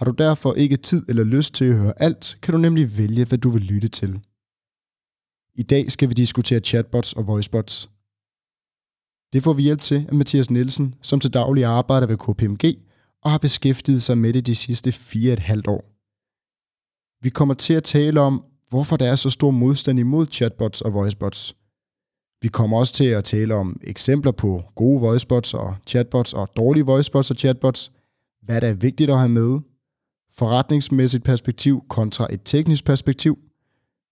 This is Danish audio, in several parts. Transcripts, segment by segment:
Har du derfor ikke tid eller lyst til at høre alt, kan du nemlig vælge, hvad du vil lytte til. I dag skal vi diskutere chatbots og voicebots. Det får vi hjælp til af Mathias Nielsen, som til daglig arbejder ved KPMG og har beskæftiget sig med det de sidste fire et halvt år. Vi kommer til at tale om, hvorfor der er så stor modstand imod chatbots og voicebots. Vi kommer også til at tale om eksempler på gode voicebots og chatbots og dårlige voicebots og chatbots, hvad der er vigtigt at have med, forretningsmæssigt perspektiv kontra et teknisk perspektiv,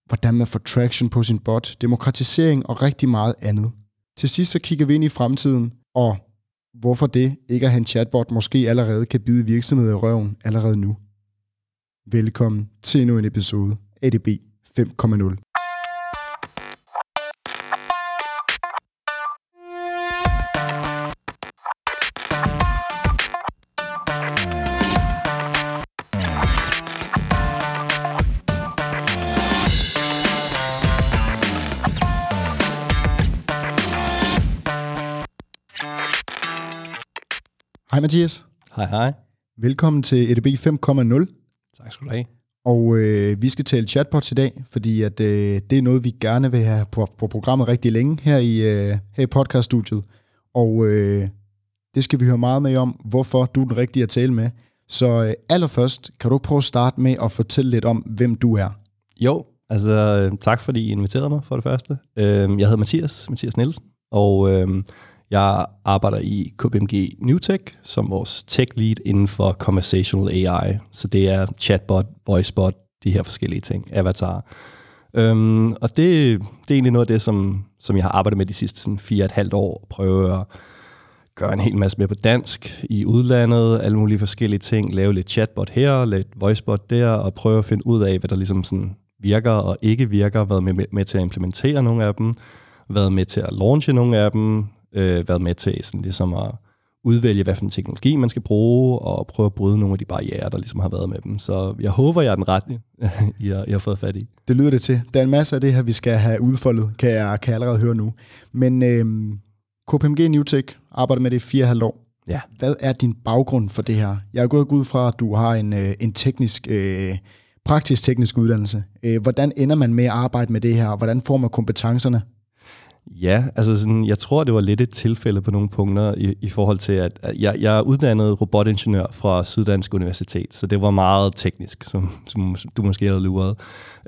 hvordan man får traction på sin bot, demokratisering og rigtig meget andet. Til sidst så kigger vi ind i fremtiden, og hvorfor det ikke at have en chatbot måske allerede kan bide virksomheder i røven allerede nu. Velkommen til endnu en episode af ADB 5.0. Hej Mathias. Hej hej. Velkommen til EDB 5.0. Tak skal du have. Og øh, vi skal tale chatbots i dag, fordi at, øh, det er noget, vi gerne vil have på, på programmet rigtig længe her i, øh, her i podcaststudiet. Og øh, det skal vi høre meget med om, hvorfor du er den rigtige at tale med. Så øh, allerførst, kan du prøve at starte med at fortælle lidt om, hvem du er? Jo, altså øh, tak fordi I inviterede mig for det første. Øh, jeg hedder Mathias, Mathias Nielsen, og øh, jeg arbejder i KPMG Newtech som vores tech lead inden for conversational AI. Så det er chatbot, voicebot, de her forskellige ting, avatar. Øhm, og det, det er egentlig noget af det, som, som jeg har arbejdet med de sidste sådan, fire og et halvt år. Prøve at gøre en hel masse mere på dansk i udlandet, alle mulige forskellige ting, lave lidt chatbot her, lidt voicebot der, og prøve at finde ud af, hvad der ligesom sådan virker og ikke virker, været med, med, med til at implementere nogle af dem, været med til at launche nogle af dem, øh, været med til sådan ligesom at udvælge, hvad for en teknologi man skal bruge, og prøve at bryde nogle af de barriere, der ligesom har været med dem. Så jeg håber, jeg er den rette, I, har, I har fået fat i. Det lyder det til. Der er en masse af det her, vi skal have udfoldet, kan jeg, kan jeg allerede høre nu. Men øh, KPMG Newtech arbejder med det i fire halvt år. Ja. Hvad er din baggrund for det her? Jeg er gået ud fra, at du har en, øh, en teknisk, øh, praktisk teknisk uddannelse. Øh, hvordan ender man med at arbejde med det her? Hvordan får man kompetencerne? Ja, altså sådan, jeg tror, det var lidt et tilfælde på nogle punkter i, i forhold til, at, jeg, jeg er uddannet robotingeniør fra Syddansk Universitet, så det var meget teknisk, som, som du måske havde luret.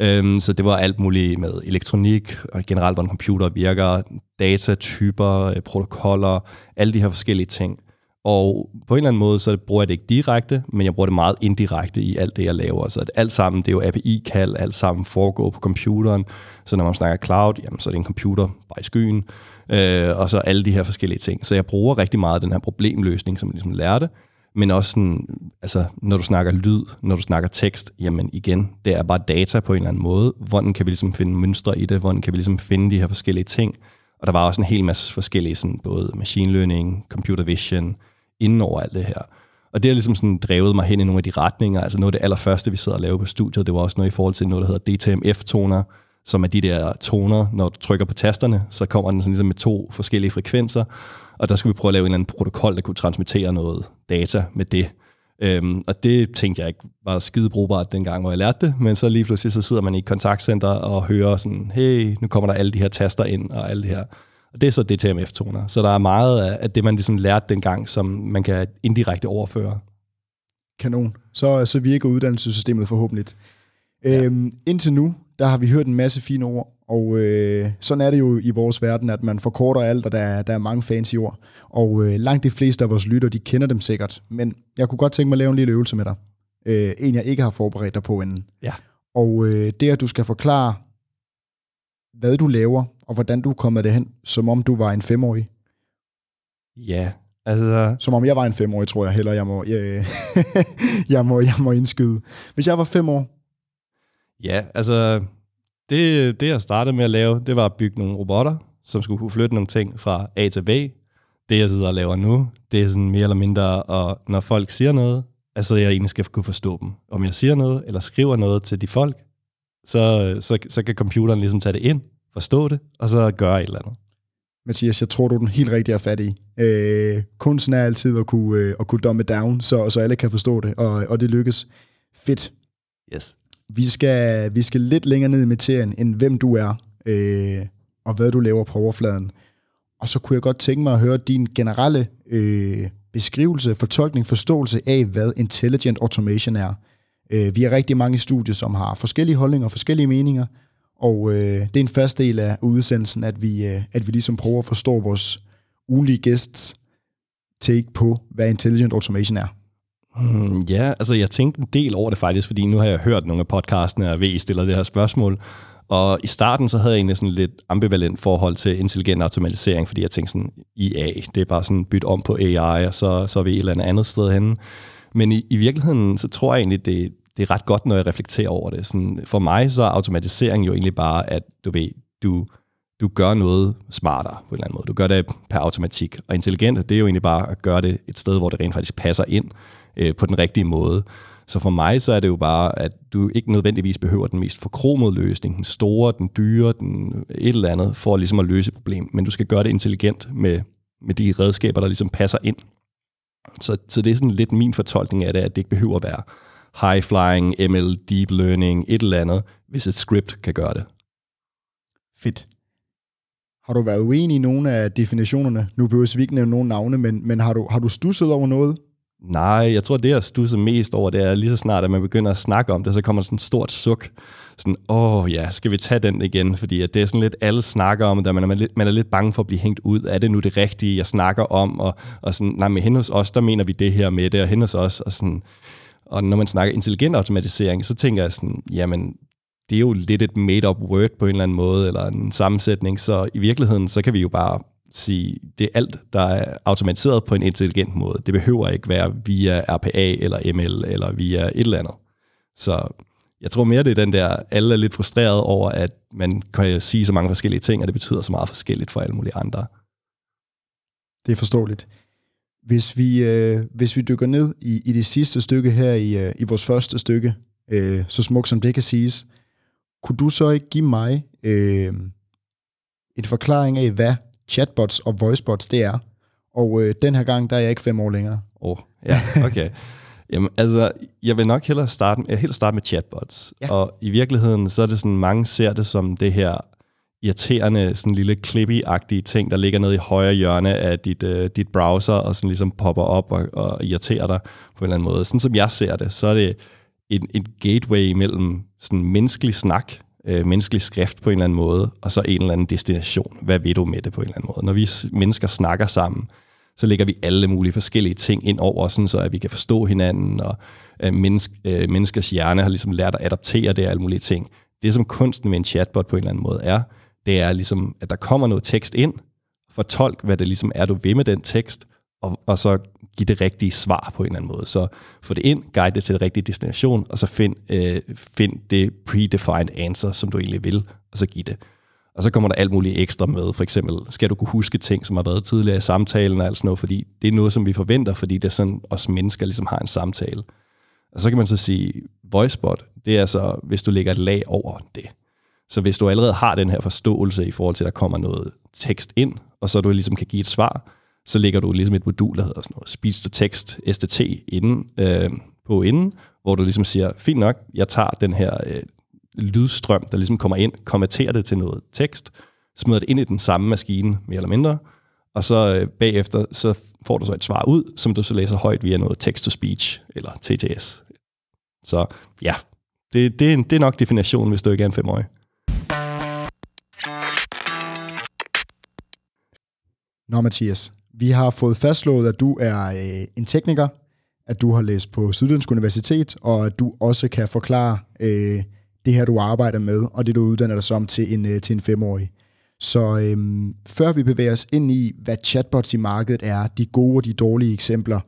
Øhm, så det var alt muligt med elektronik, og generelt hvordan computer virker, datatyper, øh, protokoller, alle de her forskellige ting. Og på en eller anden måde, så bruger jeg det ikke direkte, men jeg bruger det meget indirekte i alt det, jeg laver. Så at alt sammen, det er jo API-kald, alt sammen foregår på computeren. Så når man snakker cloud, jamen, så er det en computer bare i skyen. Øh, og så alle de her forskellige ting. Så jeg bruger rigtig meget den her problemløsning, som jeg ligesom lærte. Men også sådan, altså, når du snakker lyd, når du snakker tekst, jamen igen, det er bare data på en eller anden måde. Hvordan kan vi ligesom finde mønstre i det? Hvordan kan vi ligesom finde de her forskellige ting? Og der var også en hel masse forskellige, sådan, både machine learning, computer vision, inden over alt det her. Og det har ligesom sådan drevet mig hen i nogle af de retninger. Altså noget af det allerførste, vi sidder og laver på studiet, det var også noget i forhold til noget, der hedder DTMF-toner, som er de der toner, når du trykker på tasterne, så kommer den sådan ligesom med to forskellige frekvenser, og der skulle vi prøve at lave en eller anden protokol, der kunne transmittere noget data med det. Øhm, og det tænkte jeg ikke var skide brugbart dengang, hvor jeg lærte det, men så lige pludselig så sidder man i et kontaktcenter og hører sådan, hey, nu kommer der alle de her taster ind og alle det her. Og det er så DTMF-toner. Så der er meget af det, man ligesom lærte dengang, som man kan indirekte overføre. Kanon. Så, så virker uddannelsessystemet forhåbentlig. Ja. Øhm, indtil nu, der har vi hørt en masse fine ord, og øh, sådan er det jo i vores verden, at man forkorter alt, og der er, der er mange fancy ord. Og øh, langt de fleste af vores lytter, de kender dem sikkert. Men jeg kunne godt tænke mig at lave en lille øvelse med dig. Øh, en, jeg ikke har forberedt dig på inden. Ja. Og øh, det at du skal forklare, hvad du laver, og hvordan du kommer det hen, som om du var en femårig. Ja, Altså, Som om jeg var en femårig, tror jeg heller, jeg må, jeg, jeg må, jeg må indskyde. Hvis jeg var fem år, ja, altså, det, det jeg startede med at lave, det var at bygge nogle robotter, som skulle kunne flytte nogle ting fra A til B. Det, jeg sidder og laver nu, det er sådan mere eller mindre, og når folk siger noget, altså jeg egentlig skal kunne forstå dem. Om jeg siger noget, eller skriver noget til de folk, så, så, så kan computeren ligesom tage det ind, forstå det, og så gøre et eller andet. Mathias, jeg tror, du er den helt rigtige at fat i. Øh, kunsten er altid at kunne, øh, at kunne dumb it down, så, så alle kan forstå det, og, og det lykkes. Fedt. Yes. Vi skal, vi skal lidt længere ned i materien, end hvem du er, øh, og hvad du laver på overfladen. Og så kunne jeg godt tænke mig at høre din generelle øh, beskrivelse, fortolkning, forståelse af, hvad intelligent automation er. Øh, vi har rigtig mange studier, som har forskellige holdninger og forskellige meninger, og øh, det er en fast del af udsendelsen, at vi, øh, at vi ligesom prøver at forstå vores ugenlige gæsts take på, hvad intelligent automation er. Hmm, ja, altså jeg tænkte en del over det faktisk, fordi nu har jeg hørt nogle af podcastene, og ved, I stiller det her spørgsmål. Og i starten så havde jeg egentlig sådan lidt ambivalent forhold til intelligent automatisering, fordi jeg tænkte sådan, IA, det er bare sådan byt om på AI, og så, så er vi et eller andet andet sted henne. Men i, i virkeligheden, så tror jeg egentlig, det, det er ret godt, når jeg reflekterer over det. Sådan, for mig så er automatisering jo egentlig bare, at du ved, du, du gør noget smartere på en eller anden måde. Du gør det per automatik. Og intelligent, det er jo egentlig bare at gøre det et sted, hvor det rent faktisk passer ind øh, på den rigtige måde. Så for mig så er det jo bare, at du ikke nødvendigvis behøver den mest forkromede løsning, den store, den dyre, den et eller andet, for ligesom at løse et problem. Men du skal gøre det intelligent med, med de redskaber, der ligesom passer ind. Så, så det er sådan lidt min fortolkning af det, at det ikke behøver at være high-flying, ML, deep learning, et eller andet, hvis et script kan gøre det. Fedt. Har du været uenig i nogle af definitionerne? Nu behøver vi ikke nævne nogen navne, men, men har, du, har du stusset over noget? Nej, jeg tror, det jeg stusser mest over, det er lige så snart, at man begynder at snakke om det, så kommer der sådan et stort suk. Sådan, åh ja, skal vi tage den igen? Fordi at det er sådan lidt, alle snakker om, at man er, lidt, man er lidt bange for at blive hængt ud. Er det nu det rigtige, jeg snakker om? Og, og sådan, nej, men hen hos os, der mener vi det her med det, og hen hos os, og sådan, og når man snakker intelligent automatisering, så tænker jeg sådan, jamen, det er jo lidt et made-up word på en eller anden måde, eller en sammensætning, så i virkeligheden, så kan vi jo bare sige, det er alt, der er automatiseret på en intelligent måde. Det behøver ikke være via RPA eller ML eller via et eller andet. Så jeg tror mere, det er den der, alle er lidt frustreret over, at man kan sige så mange forskellige ting, og det betyder så meget forskelligt for alle mulige andre. Det er forståeligt. Hvis vi, øh, hvis vi dykker ned i, i det sidste stykke her i, øh, i vores første stykke, øh, så smukt som det kan siges, kunne du så ikke give mig øh, en forklaring af, hvad chatbots og voicebots det er? Og øh, den her gang, der er jeg ikke fem år længere. Åh, oh, ja, okay. Jamen, altså, jeg vil nok hellere starte, jeg helt starte med chatbots. Ja. Og i virkeligheden, så er det sådan, mange ser det som det her irriterende, sådan lille clippy-agtige ting, der ligger nede i højre hjørne af dit, øh, dit browser, og sådan ligesom popper op og, og irriterer dig på en eller anden måde. Sådan som jeg ser det, så er det en, en gateway mellem sådan menneskelig snak, øh, menneskelig skrift på en eller anden måde, og så en eller anden destination. Hvad ved du med det på en eller anden måde? Når vi mennesker snakker sammen, så lægger vi alle mulige forskellige ting ind over, sådan så at vi kan forstå hinanden, og øh, menneske, øh, menneskers hjerne har ligesom lært at adaptere det og alle mulige ting. Det, som kunsten med en chatbot på en eller anden måde er, det er ligesom, at der kommer noget tekst ind, fortolk, hvad det ligesom er, du vil med den tekst, og, og så give det rigtige svar på en eller anden måde. Så få det ind, guide det til det rigtige destination, og så find, øh, find det predefined answer, som du egentlig vil, og så give det. Og så kommer der alt muligt ekstra med. For eksempel, skal du kunne huske ting, som har været tidligere i samtalen, og alt sådan noget, fordi det er noget, som vi forventer, fordi det er sådan, os mennesker ligesom har en samtale. Og så kan man så sige, voicebot, det er altså, hvis du lægger et lag over det. Så hvis du allerede har den her forståelse i forhold til, at der kommer noget tekst ind, og så du ligesom kan give et svar, så lægger du ligesom et modul, der hedder sådan noget speech to text, STT, inden, øh, på inden, hvor du ligesom siger, fint nok, jeg tager den her øh, lydstrøm, der ligesom kommer ind, konverterer det til noget tekst, smider det ind i den samme maskine, mere eller mindre, og så øh, bagefter, så får du så et svar ud, som du så læser højt via noget text-to-speech, eller TTS. Så ja, det, det, er, det er nok definitionen, hvis du ikke er en femårig. Nå, Mathias, vi har fået fastslået, at du er øh, en tekniker, at du har læst på Syddansk Universitet, og at du også kan forklare øh, det her, du arbejder med, og det, du uddanner dig som til en, øh, til en femårig. Så øhm, før vi bevæger os ind i, hvad chatbots i markedet er, de gode og de dårlige eksempler,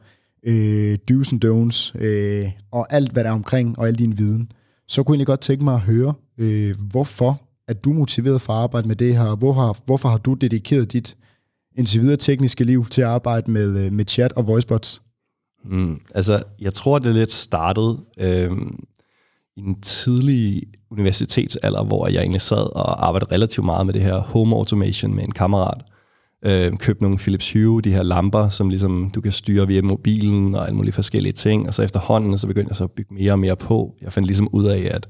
øh, do's and don'ts, øh, og alt, hvad der er omkring, og al din viden, så kunne jeg egentlig godt tænke mig at høre, øh, hvorfor er du motiveret for at arbejde med det her? Hvor har, hvorfor har du dedikeret dit indtil videre tekniske liv til at arbejde med, øh, med chat og voicebots? Mm, altså, jeg tror, det er lidt startet øh, i en tidlig universitetsalder, hvor jeg egentlig sad og arbejdede relativt meget med det her home automation med en kammerat. Øh, købte nogle Philips Hue, de her lamper, som ligesom du kan styre via mobilen og alle mulige forskellige ting. Og så efterhånden, så begyndte jeg så at bygge mere og mere på. Jeg fandt ligesom ud af, at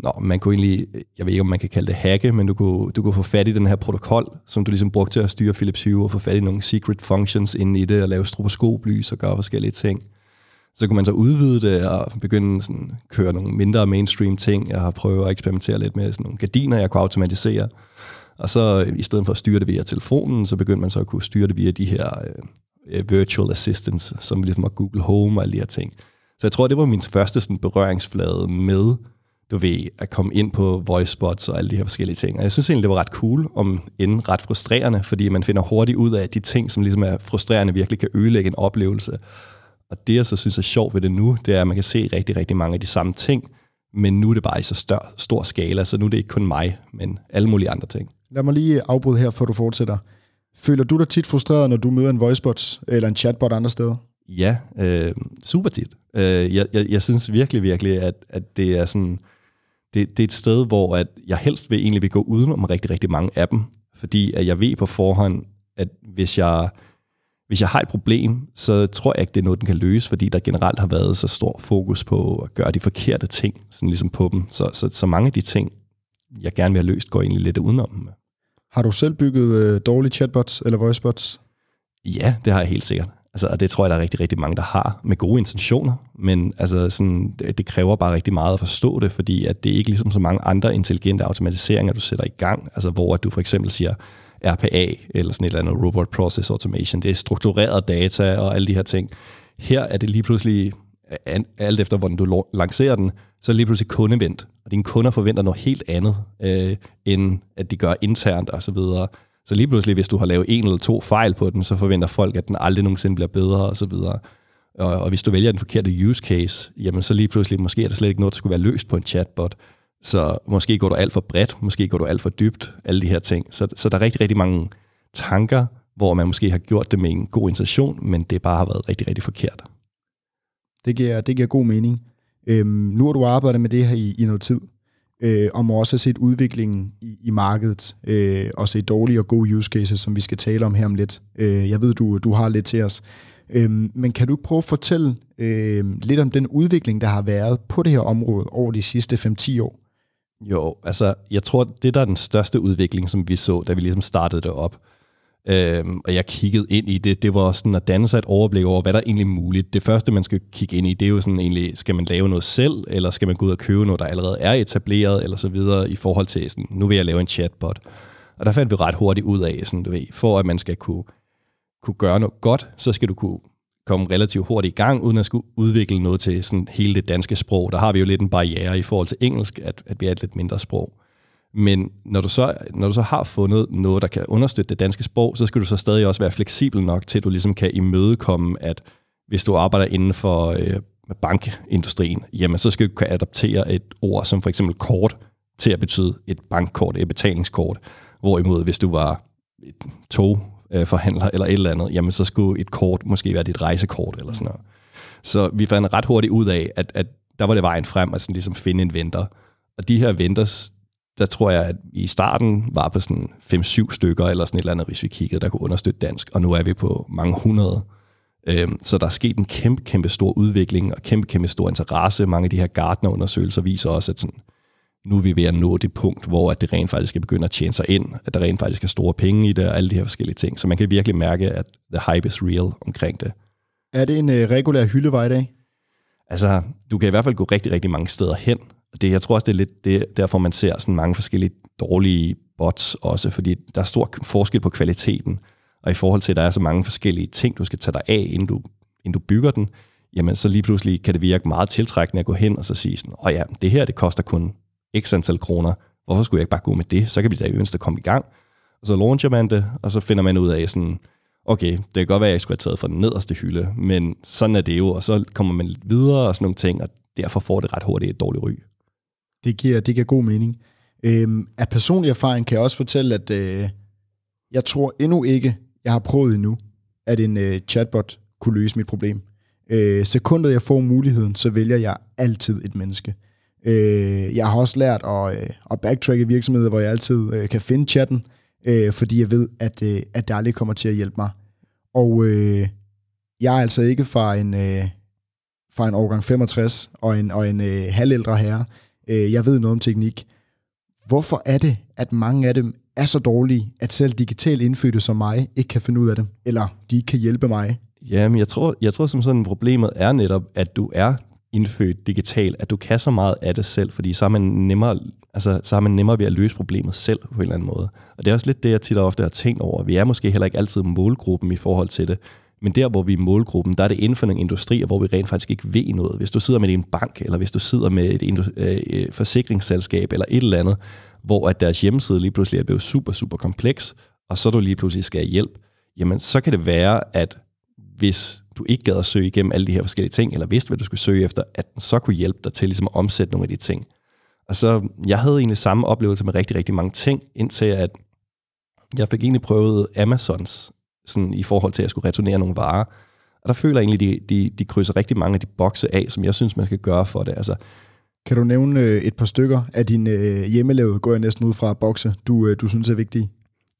Nå, man kunne egentlig, jeg ved ikke, om man kan kalde det hacke, men du kunne, du kunne få fat i den her protokol, som du ligesom brugte til at styre Philips Hue, og få fat i nogle secret functions inde i det, og lave stroboskoplys og gøre forskellige ting. Så kunne man så udvide det og begynde sådan at køre nogle mindre mainstream ting. Jeg har prøvet at eksperimentere lidt med sådan nogle gardiner, jeg kunne automatisere. Og så øh, i stedet for at styre det via telefonen, så begyndte man så at kunne styre det via de her øh, virtual assistants, som ligesom var Google Home og alle de her ting. Så jeg tror, det var min første sådan, berøringsflade med du ved, at komme ind på voice spots og alle de her forskellige ting. Og jeg synes egentlig, det var ret cool, om end ret frustrerende, fordi man finder hurtigt ud af, at de ting, som ligesom er frustrerende, virkelig kan ødelægge en oplevelse. Og det, jeg så synes er sjovt ved det nu, det er, at man kan se rigtig, rigtig mange af de samme ting, men nu er det bare i så stør, stor skala, så nu er det ikke kun mig, men alle mulige andre ting. Lad mig lige afbryde her, før du fortsætter. Føler du dig tit frustreret, når du møder en voicebot eller en chatbot andre steder? Ja, øh, super tit. Øh, jeg, jeg, jeg synes virkelig, virkelig, at, at det er sådan det, det er et sted, hvor at jeg helst vil egentlig vil gå udenom rigtig, rigtig mange af dem, fordi at jeg ved på forhånd, at hvis jeg, hvis jeg har et problem, så tror jeg ikke, det er noget, den kan løse, fordi der generelt har været så stor fokus på at gøre de forkerte ting, sådan ligesom på dem. Så, så, så mange af de ting, jeg gerne vil have løst, går egentlig lidt udenom dem. Har du selv bygget øh, dårlige chatbots eller voicebots? Ja, det har jeg helt sikkert. Altså, og det tror jeg, der er rigtig, rigtig mange, der har med gode intentioner, men altså, sådan, det, det kræver bare rigtig meget at forstå det, fordi at det er ikke ligesom så mange andre intelligente automatiseringer, du sætter i gang, altså hvor at du for eksempel siger RPA, eller sådan et eller andet Robot Process Automation, det er struktureret data og alle de her ting. Her er det lige pludselig, alt efter hvordan du lancerer den, så er det lige pludselig kundevendt, og dine kunder forventer noget helt andet, øh, end at de gør internt og så videre. Så lige pludselig, hvis du har lavet en eller to fejl på den, så forventer folk, at den aldrig nogensinde bliver bedre og så videre. Og, og hvis du vælger den forkerte use case, jamen så lige pludselig, måske er der slet ikke noget, der skulle være løst på en chatbot. Så måske går du alt for bredt, måske går du alt for dybt, alle de her ting. Så, så der er rigtig, rigtig mange tanker, hvor man måske har gjort det med en god intention, men det bare har været rigtig, rigtig forkert. Det giver, det giver god mening. Øhm, nu har du arbejdet med det her i, i noget tid øh, og må også have set udviklingen i, i markedet, øh, og se dårlige og gode use cases, som vi skal tale om her om lidt. Øh, jeg ved, du, du har lidt til os. Øh, men kan du ikke prøve at fortælle øh, lidt om den udvikling, der har været på det her område over de sidste 5-10 år? Jo, altså jeg tror, det der er den største udvikling, som vi så, da vi ligesom startede det op, Øhm, og jeg kiggede ind i det, det var sådan at danne sig et overblik over, hvad der er egentlig muligt. Det første, man skal kigge ind i, det er jo sådan egentlig, skal man lave noget selv, eller skal man gå ud og købe noget, der allerede er etableret, eller så videre, i forhold til sådan, nu vil jeg lave en chatbot. Og der fandt vi ret hurtigt ud af, sådan, du ved, for at man skal kunne, kunne gøre noget godt, så skal du kunne komme relativt hurtigt i gang, uden at skulle udvikle noget til sådan hele det danske sprog. Der har vi jo lidt en barriere i forhold til engelsk, at, at vi er et lidt mindre sprog. Men når du, så, når du så har fundet noget, der kan understøtte det danske sprog, så skal du så stadig også være fleksibel nok til, at du ligesom kan imødekomme, at hvis du arbejder inden for øh, bankindustrien, jamen så skal du kunne adaptere et ord som for eksempel kort til at betyde et bankkort, et betalingskort. Hvorimod hvis du var et togforhandler eller et eller andet, jamen så skulle et kort måske være dit rejsekort eller sådan noget. Så vi fandt ret hurtigt ud af, at, at der var det vejen frem at sådan ligesom finde en venter. Og de her venters, der tror jeg, at i starten var på sådan 5-7 stykker, eller sådan et eller andet, hvis vi kiggede, der kunne understøtte dansk, og nu er vi på mange hundrede. Øhm, så der er sket en kæmpe, kæmpe stor udvikling, og kæmpe, kæmpe stor interesse. Mange af de her Gartner-undersøgelser viser også, at sådan, nu er vi ved at nå det punkt, hvor at det rent faktisk skal begynde at tjene sig ind, at der rent faktisk er store penge i det, og alle de her forskellige ting. Så man kan virkelig mærke, at the hype is real omkring det. Er det en øh, regulær hyldevej i dag? Altså, du kan i hvert fald gå rigtig, rigtig mange steder hen, det, jeg tror også, det er lidt det, derfor, man ser sådan mange forskellige dårlige bots også, fordi der er stor forskel på kvaliteten, og i forhold til, at der er så mange forskellige ting, du skal tage dig af, inden du, inden du bygger den, jamen så lige pludselig kan det virke meget tiltrækkende at gå hen og så sige sådan, åh ja, det her, det koster kun x antal kroner, hvorfor skulle jeg ikke bare gå med det? Så kan vi da i komme i gang. Og og så launcher man det, og så finder man ud af sådan, okay, det kan godt være, at jeg skulle have taget fra den nederste hylde, men sådan er det jo, og så kommer man lidt videre og sådan nogle ting, og derfor får det ret hurtigt et dårligt ry. Det giver, det giver god mening. Øhm, af personlig erfaring kan jeg også fortælle, at øh, jeg tror endnu ikke, jeg har prøvet endnu, at en øh, chatbot kunne løse mit problem. Øh, sekundet jeg får muligheden, så vælger jeg altid et menneske. Øh, jeg har også lært at, øh, at backtracke virksomheder, hvor jeg altid øh, kan finde chatten, øh, fordi jeg ved, at, øh, at det aldrig kommer til at hjælpe mig. Og øh, jeg er altså ikke fra en, øh, fra en årgang 65 og en, og en øh, halvældre herre. Øh, jeg ved noget om teknik. Hvorfor er det, at mange af dem er så dårlige, at selv digitalt indfødte som mig ikke kan finde ud af det, eller de ikke kan hjælpe mig? Jamen, jeg tror, jeg tror som sådan, problemet er netop, at du er indfødt digital, at du kan så meget af det selv, fordi så er man nemmere, altså, så er man nemmere ved at løse problemet selv på en eller anden måde. Og det er også lidt det, jeg tit og ofte har tænkt over. Vi er måske heller ikke altid målgruppen i forhold til det, men der, hvor vi er målgruppen, der er det inden for nogle industrier, hvor vi rent faktisk ikke ved noget. Hvis du sidder med en bank, eller hvis du sidder med et øh, øh, forsikringsselskab, eller et eller andet, hvor at deres hjemmeside lige pludselig er blevet super, super kompleks, og så du lige pludselig skal have hjælp, jamen så kan det være, at hvis du ikke gad at søge igennem alle de her forskellige ting, eller vidste, hvad du skulle søge efter, at den så kunne hjælpe dig til ligesom at omsætte nogle af de ting. Og så, jeg havde egentlig samme oplevelse med rigtig, rigtig mange ting, indtil at jeg fik egentlig prøvet Amazons, sådan i forhold til, at jeg skulle returnere nogle varer. Og der føler jeg egentlig, de, de, de krydser rigtig mange af de bokse af, som jeg synes, man skal gøre for det. Altså, kan du nævne øh, et par stykker af din øh, hjemmelavede, går jeg næsten ud fra, bokse, du, øh, du synes er vigtige?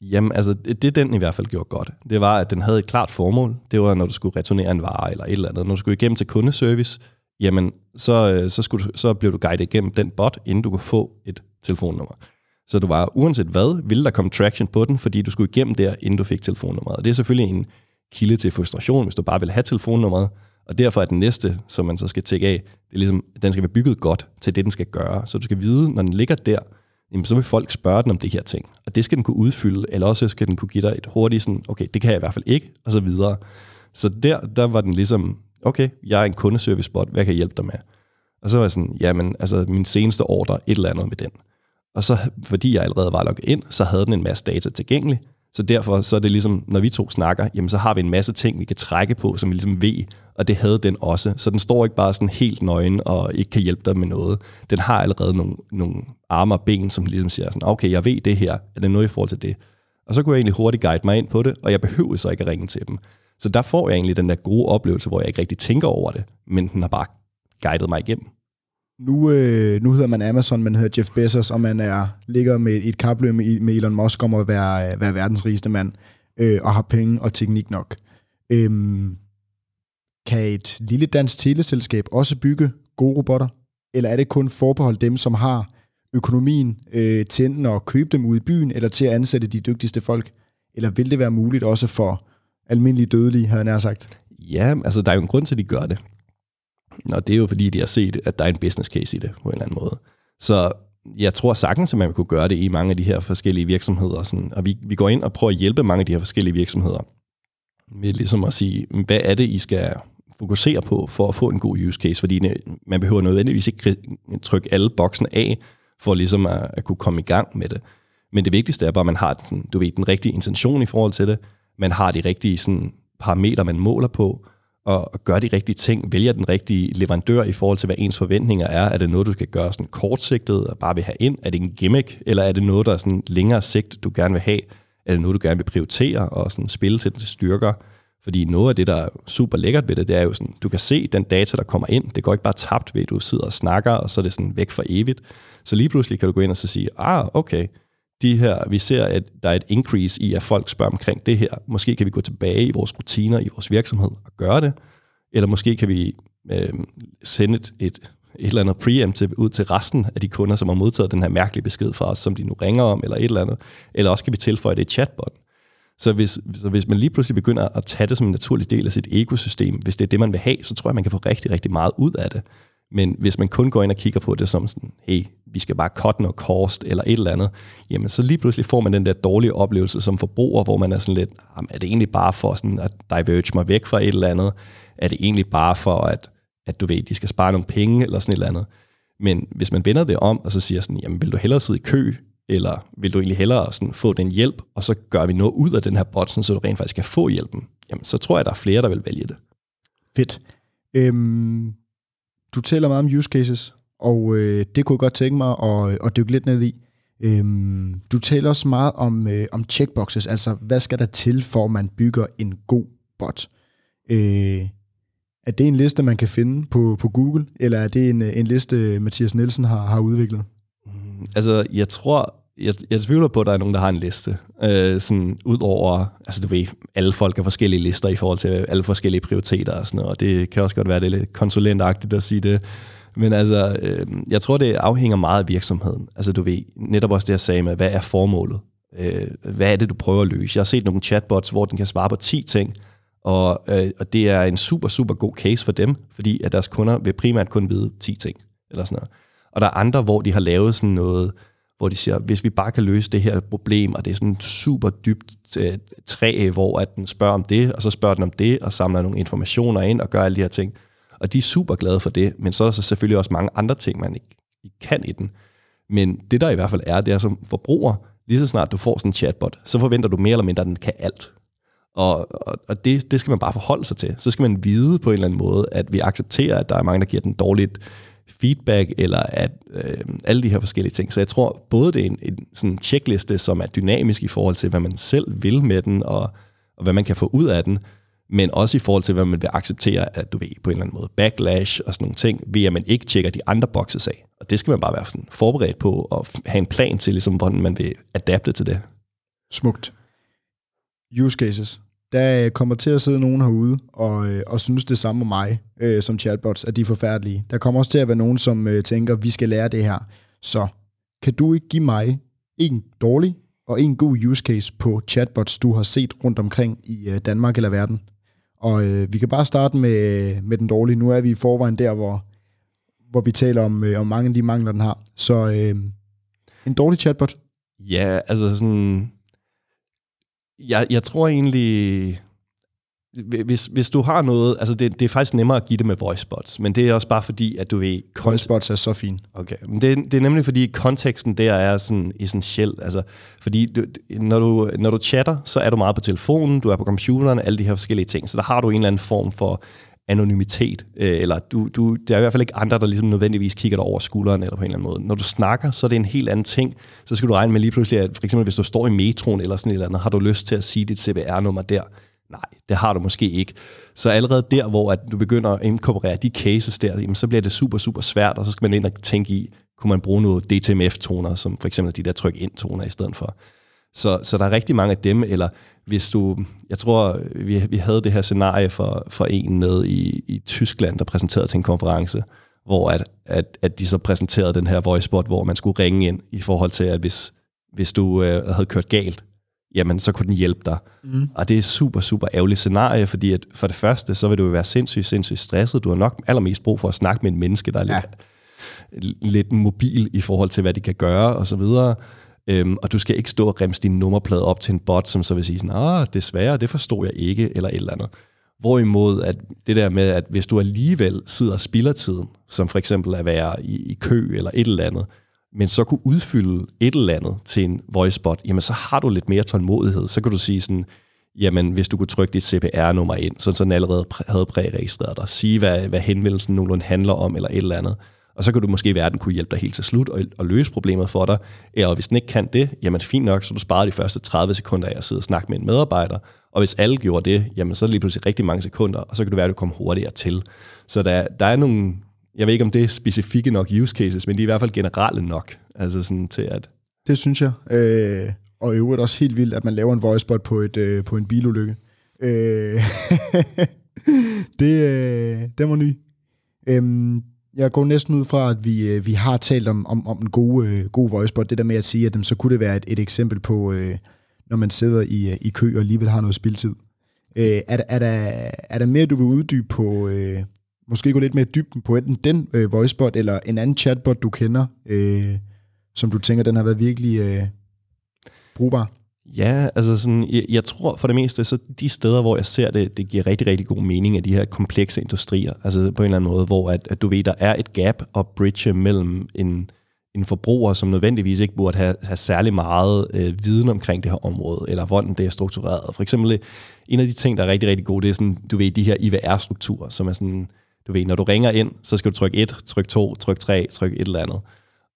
Jamen, altså, det den i hvert fald gjorde godt. Det var, at den havde et klart formål. Det var, når du skulle returnere en vare eller et eller andet. Når du skulle igennem til kundeservice, jamen, så, øh, så, skulle du, så blev du guidet igennem den bot, inden du kunne få et telefonnummer. Så du var, uanset hvad, ville der komme traction på den, fordi du skulle igennem der, inden du fik telefonnummeret. Og det er selvfølgelig en kilde til frustration, hvis du bare vil have telefonnummeret. Og derfor er den næste, som man så skal tjekke af, det er ligesom, at den skal være bygget godt til det, den skal gøre. Så du skal vide, når den ligger der, jamen, så vil folk spørge den om det her ting. Og det skal den kunne udfylde, eller også skal den kunne give dig et hurtigt sådan, okay, det kan jeg i hvert fald ikke, og så videre. Så der, der var den ligesom, okay, jeg er en kundeservice-bot, hvad kan jeg hjælpe dig med? Og så var jeg sådan, jamen, altså min seneste ordre, et eller andet med den. Og så, fordi jeg allerede var logget ind, så havde den en masse data tilgængelig, så derfor så er det ligesom, når vi to snakker, jamen så har vi en masse ting, vi kan trække på, som vi ligesom ved, og det havde den også. Så den står ikke bare sådan helt nøgen og ikke kan hjælpe dig med noget. Den har allerede nogle, nogle arme og ben, som ligesom siger sådan, okay, jeg ved det her, er det noget i forhold til det? Og så kunne jeg egentlig hurtigt guide mig ind på det, og jeg behøvede så ikke at ringe til dem. Så der får jeg egentlig den der gode oplevelse, hvor jeg ikke rigtig tænker over det, men den har bare guidet mig igennem. Nu, øh, nu hedder man Amazon, man hedder Jeff Bezos, og man er ligger med et kapløb med, med Elon Musk om at være, øh, være verdens rigeste mand, øh, og har penge og teknik nok. Øhm, kan et lille dansk teleselskab også bygge gode robotter? Eller er det kun forbeholdt dem, som har økonomien øh, til enten at købe dem ud i byen, eller til at ansætte de dygtigste folk? Eller vil det være muligt også for almindelige dødelige, havde jeg sagt? Ja, altså der er jo en grund til, at de gør det. Og det er jo fordi, de har set, at der er en business case i det på en eller anden måde. Så jeg tror sagtens, at man kunne gøre det i mange af de her forskellige virksomheder. Sådan, og vi, vi går ind og prøver at hjælpe mange af de her forskellige virksomheder med ligesom at sige, hvad er det, I skal fokusere på for at få en god use case? Fordi man behøver nødvendigvis ikke trykke alle boksene af, for ligesom at, at kunne komme i gang med det. Men det vigtigste er bare, at man har den, du ved, den rigtige intention i forhold til det. Man har de rigtige sådan, parametre, man måler på, og gør de rigtige ting, vælger den rigtige leverandør i forhold til, hvad ens forventninger er. Er det noget, du skal gøre sådan kortsigtet og bare vil have ind? Er det en gimmick, eller er det noget, der er sådan længere sigt, du gerne vil have? Er det noget, du gerne vil prioritere og sådan spille til dine styrker? Fordi noget af det, der er super lækkert ved det, det er jo sådan, du kan se den data, der kommer ind. Det går ikke bare tabt ved, at du sidder og snakker, og så er det sådan væk for evigt. Så lige pludselig kan du gå ind og så sige, ah, okay, de her, vi ser, at der er et increase i, at folk spørger omkring det her. Måske kan vi gå tilbage i vores rutiner i vores virksomhed og gøre det, eller måske kan vi øh, sende et, et, et eller andet preemptive ud til resten af de kunder, som har modtaget den her mærkelige besked fra os, som de nu ringer om, eller et eller andet. Eller også kan vi tilføje det i chatbot. Så hvis, så hvis man lige pludselig begynder at tage det som en naturlig del af sit ekosystem, hvis det er det, man vil have, så tror jeg, man kan få rigtig, rigtig meget ud af det. Men hvis man kun går ind og kigger på det som sådan, hey, vi skal bare cut noget cost eller et eller andet, jamen så lige pludselig får man den der dårlige oplevelse som forbruger, hvor man er sådan lidt, er det egentlig bare for sådan at diverge mig væk fra et eller andet? Er det egentlig bare for, at, at du ved, de skal spare nogle penge eller sådan et eller andet? Men hvis man vender det om, og så siger sådan, jamen vil du hellere sidde i kø eller vil du egentlig hellere sådan få den hjælp, og så gør vi noget ud af den her bot, så du rent faktisk kan få hjælpen, jamen så tror jeg, der er flere, der vil vælge det. Fedt. Øhm, du taler meget om use cases, og øh, det kunne jeg godt tænke mig at, øh, at dykke lidt ned i. Øhm, du taler også meget om, øh, om checkboxes, altså hvad skal der til, for at man bygger en god bot? Øh, er det en liste, man kan finde på, på Google, eller er det en, øh, en liste, Mathias Nielsen har, har udviklet? Mm, altså, jeg tror, jeg, jeg tvivler på, at der er nogen, der har en liste. Øh, sådan ud over, altså du ved, alle folk har forskellige lister i forhold til øh, alle forskellige prioriteter og sådan noget, og det kan også godt være, det er lidt konsulentagtigt at sige det. Men altså, øh, jeg tror, det afhænger meget af virksomheden. Altså du ved, netop også det, jeg sagde med, hvad er formålet? Øh, hvad er det, du prøver at løse? Jeg har set nogle chatbots, hvor den kan svare på 10 ting, og, øh, og det er en super, super god case for dem, fordi at deres kunder vil primært kun vide 10 ting, eller sådan noget. Og der er andre, hvor de har lavet sådan noget, hvor de siger, hvis vi bare kan løse det her problem, og det er sådan super dybt øh, træ, hvor at den spørger om det, og så spørger den om det, og samler nogle informationer ind, og gør alle de her ting. Og de er super glade for det, men så er der så selvfølgelig også mange andre ting, man ikke, ikke kan i den. Men det der i hvert fald er, det er som forbruger, lige så snart du får sådan en chatbot, så forventer du mere eller mindre, at den kan alt. Og, og, og det, det skal man bare forholde sig til. Så skal man vide på en eller anden måde, at vi accepterer, at der er mange, der giver den dårligt feedback, eller at øh, alle de her forskellige ting. Så jeg tror både det er en, en sådan checkliste, som er dynamisk i forhold til, hvad man selv vil med den, og, og hvad man kan få ud af den, men også i forhold til, hvad man vil acceptere, at du ved, på en eller anden måde backlash og sådan nogle ting, ved at man ikke tjekker de andre bokses af. Og det skal man bare være sådan forberedt på, og have en plan til, ligesom, hvordan man vil adapte til det. Smukt. Use cases der øh, kommer til at sidde nogen herude og, øh, og synes det samme om mig øh, som chatbots, at de er forfærdelige. Der kommer også til at være nogen, som øh, tænker, vi skal lære det her. Så kan du ikke give mig en dårlig og en god use case på chatbots, du har set rundt omkring i øh, Danmark eller verden? Og øh, vi kan bare starte med, øh, med den dårlige. Nu er vi i forvejen der, hvor, hvor vi taler om, øh, om mange af de mangler, den har. Så øh, en dårlig chatbot? Ja, altså sådan jeg, jeg tror egentlig, hvis, hvis du har noget, altså det, det er faktisk nemmere at give det med voicebots, men det er også bare fordi, at du ved... Voicebots er så fint. Okay, men det, det er nemlig fordi, konteksten der er sådan essentiel, altså fordi du, når, du, når du chatter, så er du meget på telefonen, du er på computeren, alle de her forskellige ting, så der har du en eller anden form for anonymitet, øh, eller du, du, der er i hvert fald ikke andre, der ligesom nødvendigvis kigger dig over skulderen, eller på en eller anden måde. Når du snakker, så er det en helt anden ting. Så skal du regne med lige pludselig, at for eksempel hvis du står i metroen eller sådan et eller andet, har du lyst til at sige dit CPR-nummer der? Nej, det har du måske ikke. Så allerede der, hvor at du begynder at inkorporere de cases der, jamen, så bliver det super, super svært, og så skal man ind og tænke i, kunne man bruge noget DTMF-toner, som for eksempel de der tryk-ind-toner i stedet for. Så, så der er rigtig mange af dem, eller hvis du, jeg tror, vi, vi havde det her scenarie for, for en nede i, i Tyskland, der præsenterede til en konference, hvor at, at, at de så præsenterede den her voicebot, hvor man skulle ringe ind i forhold til, at hvis, hvis du øh, havde kørt galt, jamen så kunne den hjælpe dig. Mm. Og det er super, super ærgerligt scenarie, fordi at for det første, så vil du være sindssygt, sindssygt stresset. Du har nok allermest brug for at snakke med en menneske, der er ja. lidt, lidt mobil i forhold til, hvad de kan gøre, og så videre. Øhm, og du skal ikke stå og remse din nummerplade op til en bot, som så vil sige sådan, ah, desværre, det forstår jeg ikke, eller et eller andet. Hvorimod at det der med, at hvis du alligevel sidder og spilder tiden, som for eksempel at være i, i kø eller et eller andet, men så kunne udfylde et eller andet til en voicebot, jamen så har du lidt mere tålmodighed. Så kan du sige sådan, jamen hvis du kunne trykke dit CPR-nummer ind, så den allerede havde præregistreret dig, sige hvad, hvad henvendelsen nogenlunde handler om, eller et eller andet, og så kan du måske i verden kunne hjælpe dig helt til slut og, og løse problemet for dig. Eller hvis den ikke kan det, jamen fint nok, så du sparer de første 30 sekunder af at sidde og snakke med en medarbejder. Og hvis alle gjorde det, jamen så er det lige pludselig rigtig mange sekunder, og så kan det være, at du kommer hurtigere til. Så der, der er nogle, jeg ved ikke om det er specifikke nok use cases, men de er i hvert fald generelle nok. Altså sådan til at... Det synes jeg. Øh, og i øvrigt også helt vildt, at man laver en voicebot på, et, øh, på en bilulykke. Øh, det, øh, det var ny. Øhm, jeg går næsten ud fra, at vi, øh, vi har talt om, om, om en god, øh, god voicebot. Det der med at sige, at så kunne det være et, et eksempel på, øh, når man sidder i, øh, i kø og alligevel har noget spildtid. Øh, er, er, der, er der mere, du vil uddybe på, øh, måske gå lidt mere dybden på enten den øh, voicebot, eller en anden chatbot, du kender, øh, som du tænker, den har været virkelig øh, brugbar? Ja, altså sådan, jeg, jeg tror for det meste, så de steder, hvor jeg ser det, det giver rigtig, rigtig god mening af de her komplekse industrier, altså på en eller anden måde, hvor at, at du ved, der er et gap og bridge mellem en, en forbruger, som nødvendigvis ikke burde have, have særlig meget øh, viden omkring det her område, eller hvordan det er struktureret. For eksempel, øh, en af de ting, der er rigtig, rigtig gode, det er sådan, du ved, de her IVR-strukturer, som er sådan, du ved, når du ringer ind, så skal du trykke 1, tryk 2, tryk 3, tryk et eller andet.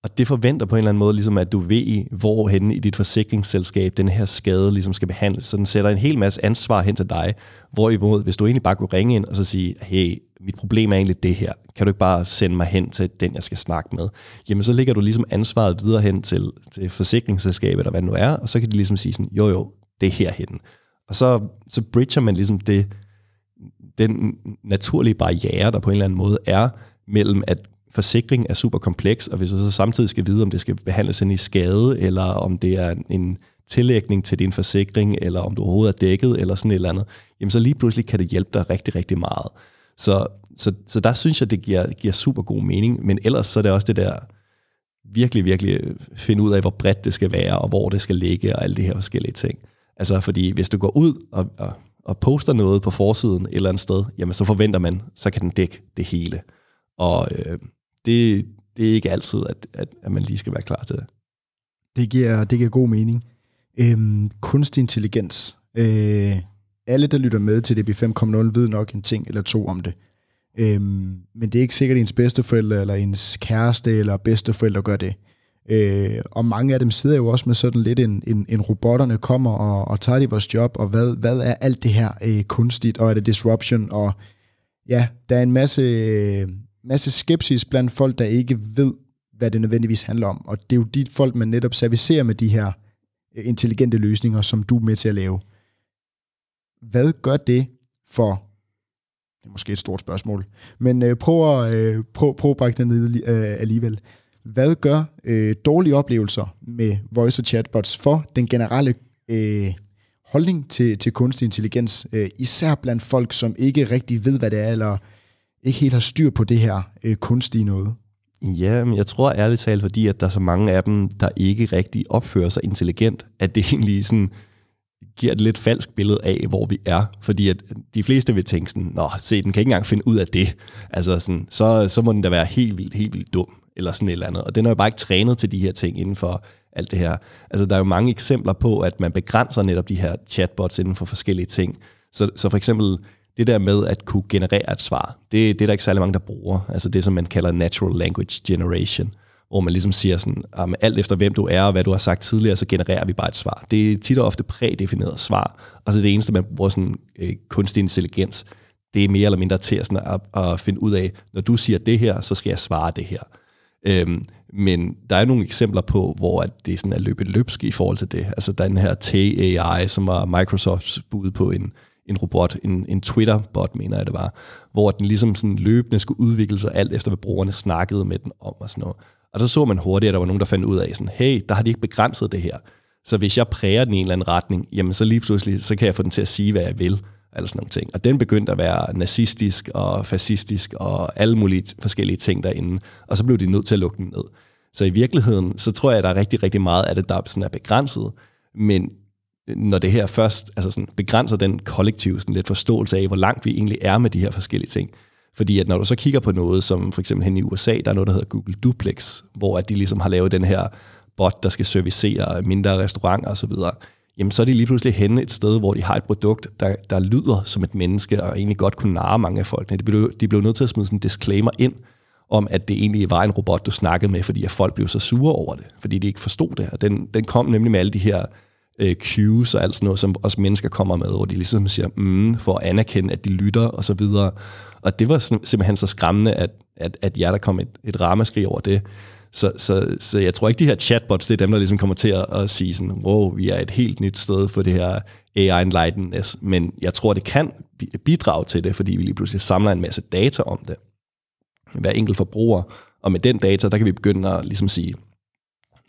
Og det forventer på en eller anden måde, ligesom at du ved, hvorhen i dit forsikringsselskab den her skade ligesom skal behandles. Så den sætter en hel masse ansvar hen til dig. Hvorimod, hvis du egentlig bare kunne ringe ind og så sige, hey, mit problem er egentlig det her. Kan du ikke bare sende mig hen til den, jeg skal snakke med? Jamen, så ligger du ligesom ansvaret videre hen til, til forsikringsselskabet, eller hvad det nu er, og så kan de ligesom sige sådan, jo jo, det er herhen. Og så, så bridger man ligesom det, den naturlige barriere, der på en eller anden måde er, mellem at forsikring er super kompleks, og hvis du så samtidig skal vide, om det skal behandles ind i skade, eller om det er en tillægning til din forsikring, eller om du overhovedet er dækket, eller sådan et eller andet, jamen så lige pludselig kan det hjælpe dig rigtig, rigtig meget. Så, så, så der synes jeg, det giver, giver super god mening, men ellers så er det også det der, virkelig, virkelig finde ud af, hvor bredt det skal være, og hvor det skal ligge, og alle de her forskellige ting. Altså, fordi hvis du går ud og, og, og poster noget på forsiden et eller andet sted, jamen så forventer man, så kan den dække det hele. Og øh, det, det er ikke altid, at, at, at man lige skal være klar til det. Det giver, det giver god mening. Øhm, kunstig intelligens. Øh, alle, der lytter med til DB 5.0, ved nok en ting eller to om det. Øhm, men det er ikke sikkert, at ens bedsteforældre eller ens kæreste eller bedsteforældre gør det. Øh, og mange af dem sidder jo også med sådan lidt en, en, en robotterne kommer og, og tager de vores job, og hvad, hvad er alt det her øh, kunstigt, og er det disruption, og ja, der er en masse, øh, masse skepsis blandt folk, der ikke ved, hvad det nødvendigvis handler om. Og det er jo de folk, man netop servicerer med de her øh, intelligente løsninger, som du er med til at lave. Hvad gør det for det er måske et stort spørgsmål, men øh, prøv, at, øh, prøv, prøv at brække det ned øh, alligevel. Hvad gør øh, dårlige oplevelser med voice og chatbots for den generelle øh, holdning til, til kunstig intelligens, øh, især blandt folk, som ikke rigtig ved, hvad det er, eller ikke helt har styr på det her øh, kunstige noget? Ja, men jeg tror ærligt talt, fordi at der er så mange af dem, der ikke rigtig opfører sig intelligent, at det egentlig sådan giver et lidt falsk billede af, hvor vi er. Fordi at de fleste vil tænke sådan, nå, se, den kan ikke engang finde ud af det. Altså sådan, så, så må den da være helt vildt, helt vildt dum, eller sådan et eller andet. Og den er jo bare ikke trænet til de her ting inden for alt det her. Altså, der er jo mange eksempler på, at man begrænser netop de her chatbots inden for forskellige ting. Så, så for eksempel, det der med at kunne generere et svar, det, det er der ikke særlig mange, der bruger. Altså det, som man kalder natural language generation, hvor man ligesom siger sådan, at alt efter hvem du er og hvad du har sagt tidligere, så genererer vi bare et svar. Det er tit og ofte prædefineret svar, og så det eneste, man bruger sådan øh, kunstig intelligens, det er mere eller mindre til at, sådan at, at finde ud af, når du siger det her, så skal jeg svare det her. Øhm, men der er nogle eksempler på, hvor at det sådan er løbet løbsk i forhold til det. Altså der er den her Tay-AI, som var Microsofts bud på en, en robot, en, en Twitter-bot, mener jeg det var, hvor den ligesom sådan løbende skulle udvikle sig alt efter, hvad brugerne snakkede med den om og sådan noget. Og så så man hurtigt, at der var nogen, der fandt ud af sådan, hey, der har de ikke begrænset det her. Så hvis jeg præger den i en eller anden retning, jamen så lige pludselig, så kan jeg få den til at sige, hvad jeg vil. Eller sådan nogle ting. Og den begyndte at være nazistisk og fascistisk og alle mulige forskellige ting derinde. Og så blev de nødt til at lukke den ned. Så i virkeligheden, så tror jeg, at der er rigtig, rigtig meget af det, der sådan er begrænset. Men når det her først altså sådan, begrænser den kollektive sådan lidt forståelse af, hvor langt vi egentlig er med de her forskellige ting. Fordi at når du så kigger på noget, som for eksempel hen i USA, der er noget, der hedder Google Duplex, hvor at de ligesom har lavet den her bot, der skal servicere mindre restauranter osv., jamen så er de lige pludselig henne et sted, hvor de har et produkt, der, der lyder som et menneske, og egentlig godt kunne narre mange af folkene. De blev, de blev nødt til at smide sådan en disclaimer ind, om at det egentlig var en robot, du snakkede med, fordi at folk blev så sure over det, fordi de ikke forstod det. Og den, den kom nemlig med alle de her øh, cues og alt sådan noget, som også mennesker kommer med, hvor de ligesom siger, mm, for at anerkende, at de lytter og så videre. Og det var simpelthen så skræmmende, at, at, at jeg der kom et, et ramaskrig over det. Så, så, så jeg tror ikke, de her chatbots, det er dem, der ligesom kommer til at, at sige sådan, wow, vi er et helt nyt sted for det her AI enlightenedness. Men jeg tror, det kan bidrage til det, fordi vi lige pludselig samler en masse data om det. Hver enkelt forbruger. Og med den data, der kan vi begynde at ligesom sige,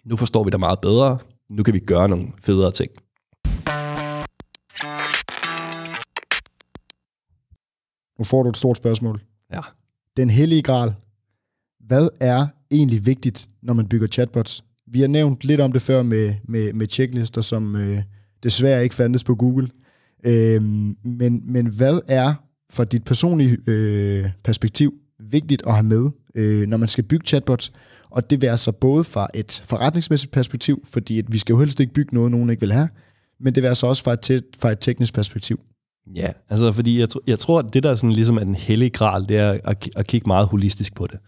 nu forstår vi dig meget bedre, nu kan vi gøre nogle federe ting. Nu får du et stort spørgsmål. Ja. Den hellige gral. Hvad er egentlig vigtigt, når man bygger chatbots? Vi har nævnt lidt om det før med, med, med checklister, som øh, desværre ikke fandtes på Google. Øh, men, men hvad er fra dit personlige øh, perspektiv vigtigt at have med, øh, når man skal bygge chatbots. Og det vil altså både fra et forretningsmæssigt perspektiv, fordi at vi skal jo helst ikke bygge noget, nogen ikke vil have, men det vil altså også fra et, fra et teknisk perspektiv. Ja, altså fordi jeg, jeg tror, at det der sådan ligesom er den hellige gral, det er at, at kigge meget holistisk på det.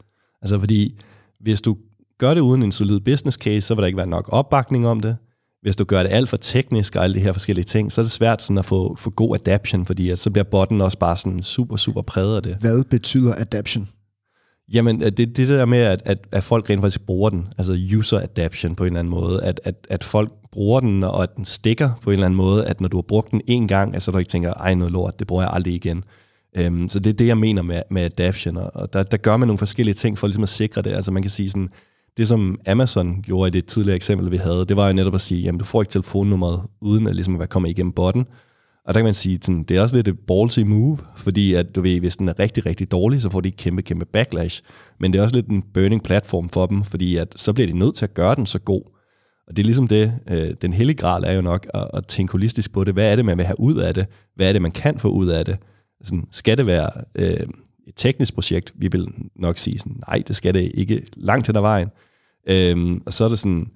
Altså fordi, hvis du gør det uden en solid business case, så vil der ikke være nok opbakning om det. Hvis du gør det alt for teknisk og alle de her forskellige ting, så er det svært sådan at få, få god adaption, fordi at så bliver botten også bare sådan super, super præget af det. Hvad betyder adaption? Jamen, øh, det, det der med, at, at, at folk rent faktisk bruger den, altså user adaption på en eller anden måde, at, at, at folk bruger den, og at den stikker på en eller anden måde, at når du har brugt den en gang, altså du ikke tænker, ej noget lort, det bruger jeg aldrig igen. Øhm, så det er det, jeg mener med, med adaption, og der, der gør man nogle forskellige ting for ligesom at sikre det. Altså man kan sige sådan, det som Amazon gjorde i det tidligere eksempel, vi havde, det var jo netop at sige, jamen du får ikke telefonnummeret, uden at ligesom at være kommet igennem botten. Og der kan man sige, sådan, det er også lidt et ballsy move, fordi at du ved, hvis den er rigtig, rigtig dårlig, så får de kæmpe, kæmpe backlash. Men det er også lidt en burning platform for dem, fordi at så bliver de nødt til at gøre den så god. Og det er ligesom det, øh, den hellige gral er jo nok at, at tænke holistisk på det. Hvad er det, man vil have ud af det? Hvad er det, man kan få ud af det? Sådan, skal det være øh, et teknisk projekt? Vi vil nok sige sådan, nej, det skal det ikke langt hen ad vejen. Øh, og så er det sådan,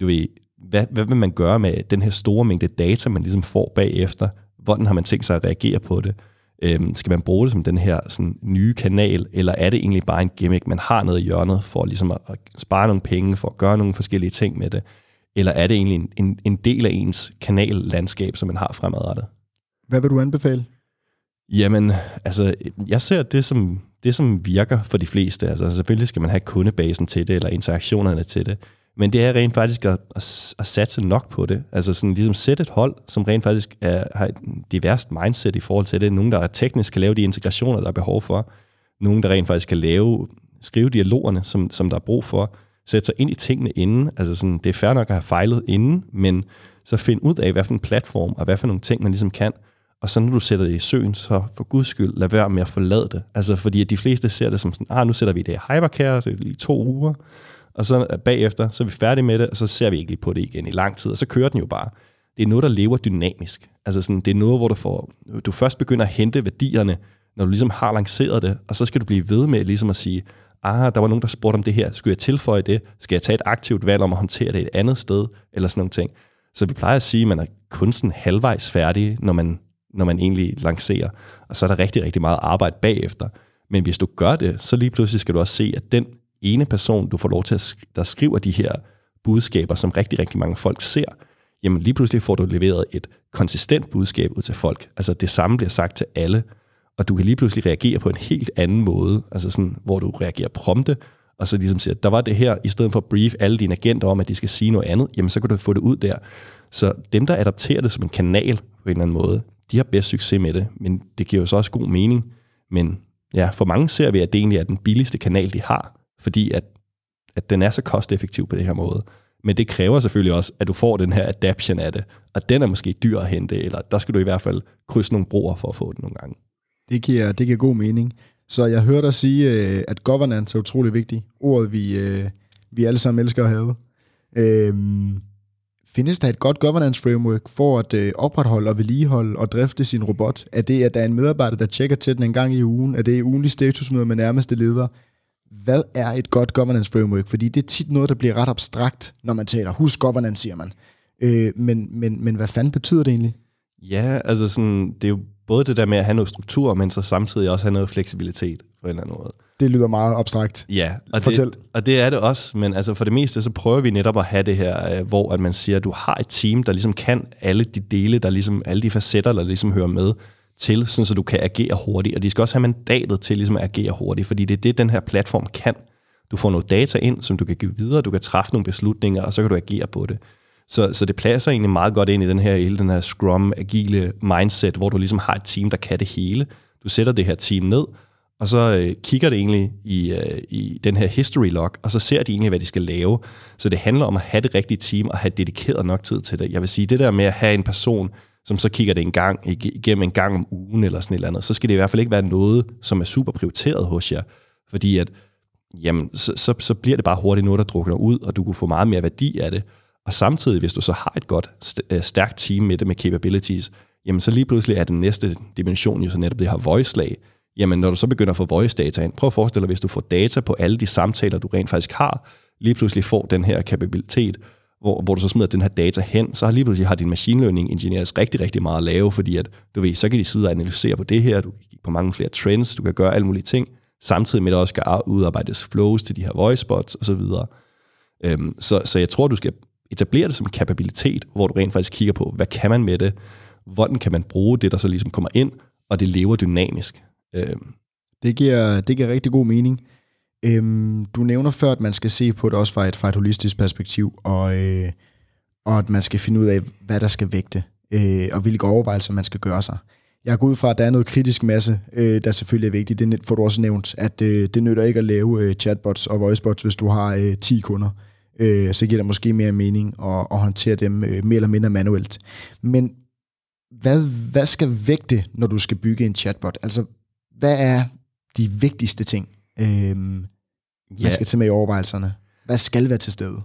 du ved, hvad, hvad vil man gøre med den her store mængde data, man ligesom får bagefter? Hvordan har man tænkt sig at reagere på det? Øhm, skal man bruge det som den her sådan, nye kanal, eller er det egentlig bare en gimmick, man har nede i hjørnet for ligesom at, at spare nogle penge, for at gøre nogle forskellige ting med det? Eller er det egentlig en, en, en del af ens kanallandskab, som man har fremadrettet? Hvad vil du anbefale? Jamen, altså, jeg ser det som, det, som virker for de fleste. Altså, selvfølgelig skal man have kundebasen til det, eller interaktionerne til det. Men det er rent faktisk at, at, at satse nok på det. Altså sådan ligesom sætte et hold, som rent faktisk er, har et diverst mindset i forhold til det. Nogen, der er teknisk kan lave de integrationer, der er behov for. Nogen, der rent faktisk kan lave, skrive dialogerne, som, som der er brug for. Sætte sig ind i tingene inden. Altså sådan, det er fair nok at have fejlet inden, men så find ud af, hvad for en platform, og hvad for nogle ting, man ligesom kan. Og så når du sætter det i søen, så for guds skyld, lad være med at forlade det. Altså fordi at de fleste ser det som sådan, ah, nu sætter vi det i hypercare, så i to uger, og så bagefter, så er vi færdige med det, og så ser vi ikke lige på det igen i lang tid, og så kører den jo bare. Det er noget, der lever dynamisk. Altså sådan, det er noget, hvor du, får, du først begynder at hente værdierne, når du ligesom har lanceret det, og så skal du blive ved med ligesom at sige, ah, der var nogen, der spurgte om det her, skulle jeg tilføje det? Skal jeg tage et aktivt valg om at håndtere det et andet sted? Eller sådan nogle ting. Så vi plejer at sige, at man er kun sådan halvvejs færdig, når man, når man egentlig lancerer. Og så er der rigtig, rigtig meget arbejde bagefter. Men hvis du gør det, så lige pludselig skal du også se, at den ene person, du får lov til at sk- der skriver de her budskaber, som rigtig, rigtig mange folk ser, jamen lige pludselig får du leveret et konsistent budskab ud til folk. Altså det samme bliver sagt til alle, og du kan lige pludselig reagere på en helt anden måde, altså sådan, hvor du reagerer prompte, og så ligesom siger, der var det her, i stedet for at brief alle dine agenter om, at de skal sige noget andet, jamen så kan du få det ud der. Så dem, der adopterer det som en kanal på en eller anden måde, de har bedst succes med det, men det giver jo så også god mening. Men ja, for mange ser vi, at det egentlig er den billigste kanal, de har fordi at, at den er så kosteffektiv på det her måde. Men det kræver selvfølgelig også, at du får den her adaption af det, og den er måske dyr at hente, eller der skal du i hvert fald krydse nogle broer for at få den nogle gange. Det giver, det giver god mening. Så jeg hørte dig sige, øh, at governance er utrolig vigtigt. Ordet, vi, øh, vi alle sammen elsker at have. Øhm, findes der et godt governance framework for at øh, opretholde og vedligeholde og drifte sin robot? Er det, at der er en medarbejder, der tjekker til den en gang i ugen? Er det ugenlig statusmøde med nærmeste leder? Hvad er et godt governance framework? Fordi det er tit noget, der bliver ret abstrakt, når man taler, husk governance, siger man. Øh, men, men, men hvad fanden betyder det egentlig? Ja, altså sådan, det er jo både det der med at have noget struktur, men så samtidig også have noget fleksibilitet på en eller anden måde. Det lyder meget abstrakt. Ja, og Fortæl. Det, og det er det også, men altså for det meste, så prøver vi netop at have det her, øh, hvor at man siger, at du har et team, der ligesom kan alle de dele, der ligesom, alle de facetter, der ligesom hører med til, sådan så du kan agere hurtigt. Og de skal også have mandatet til ligesom at agere hurtigt, fordi det er det, den her platform kan. Du får noget data ind, som du kan give videre, du kan træffe nogle beslutninger, og så kan du agere på det. Så, så det pladser egentlig meget godt ind i den her, hele den her scrum, agile mindset, hvor du ligesom har et team, der kan det hele. Du sætter det her team ned, og så øh, kigger det egentlig i, øh, i den her history log, og så ser de egentlig, hvad de skal lave. Så det handler om at have det rigtige team, og have dedikeret nok tid til det. Jeg vil sige, det der med at have en person, som så kigger det en gang igennem en gang om ugen eller sådan et eller andet, så skal det i hvert fald ikke være noget, som er super prioriteret hos jer. Fordi at, jamen, så, så, så bliver det bare hurtigt noget, der drukner ud, og du kunne få meget mere værdi af det. Og samtidig, hvis du så har et godt, øh, stærkt team med det med capabilities, jamen så lige pludselig er den næste dimension jo så netop det her voice-lag. jamen når du så begynder at få voice data ind, prøv at forestille dig, hvis du får data på alle de samtaler, du rent faktisk har, lige pludselig får den her kapabilitet, hvor, hvor du så smider den her data hen, så har lige pludselig har din machine learning engineers rigtig, rigtig meget at lave, fordi at, du ved, så kan de sidde og analysere på det her, du kan kigge på mange flere trends, du kan gøre alle mulige ting, samtidig med at der også skal udarbejdes flows til de her voice bots osv. Øhm, så, så jeg tror, du skal etablere det som en kapabilitet, hvor du rent faktisk kigger på, hvad kan man med det, hvordan kan man bruge det, der så ligesom kommer ind, og det lever dynamisk. Øhm. Det, giver, det giver rigtig god mening. Øhm, du nævner før, at man skal se på det også fra et, fra et holistisk perspektiv, og, øh, og at man skal finde ud af, hvad der skal vægte, øh, og hvilke overvejelser man skal gøre sig. Jeg går ud fra, at der er noget kritisk masse, øh, der selvfølgelig er vigtigt. Det får du også nævnt, at øh, det nytter ikke at lave øh, chatbots og voicebots, hvis du har øh, 10 kunder. Øh, så giver det måske mere mening at, at håndtere dem øh, mere eller mindre manuelt. Men hvad, hvad skal vægte, når du skal bygge en chatbot? Altså, hvad er de vigtigste ting, øh, man ja. skal tage med i overvejelserne? Hvad skal være til stede?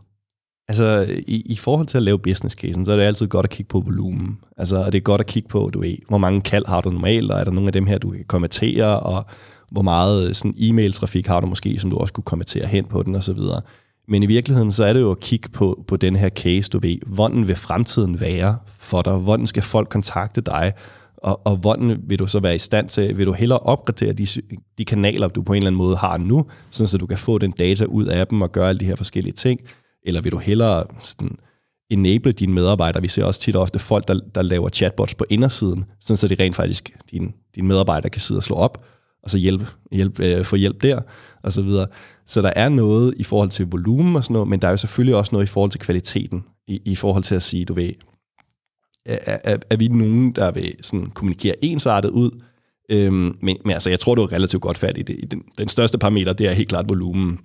Altså, i, i forhold til at lave business casen, så er det altid godt at kigge på volumen. Altså, og det er godt at kigge på, du ved, hvor mange kald har du normalt, og er der nogle af dem her, du kan kommentere, og hvor meget sådan e-mail-trafik har du måske, som du også kunne kommentere hen på den, og så videre. Men i virkeligheden, så er det jo at kigge på, på den her case, du ved, hvordan vil fremtiden være for dig? Hvordan skal folk kontakte dig? Og, og hvordan vil du så være i stand til, vil du hellere opgradere de, de kanaler, du på en eller anden måde har nu, sådan så du kan få den data ud af dem og gøre alle de her forskellige ting? Eller vil du hellere sådan, enable dine medarbejdere? Vi ser også tit og ofte folk, der, der laver chatbots på indersiden, sådan så de rent faktisk, dine, din medarbejdere kan sidde og slå op, og så hjælpe, hjælpe, øh, få hjælp der, og så videre. Så der er noget i forhold til volumen og sådan noget, men der er jo selvfølgelig også noget i forhold til kvaliteten, i, i forhold til at sige, du ved, er, er, er vi nogen, der vil sådan kommunikere ensartet ud, øhm, men, men altså, jeg tror, du er relativt godt fat i det. Den, den største parameter, det er helt klart volumen,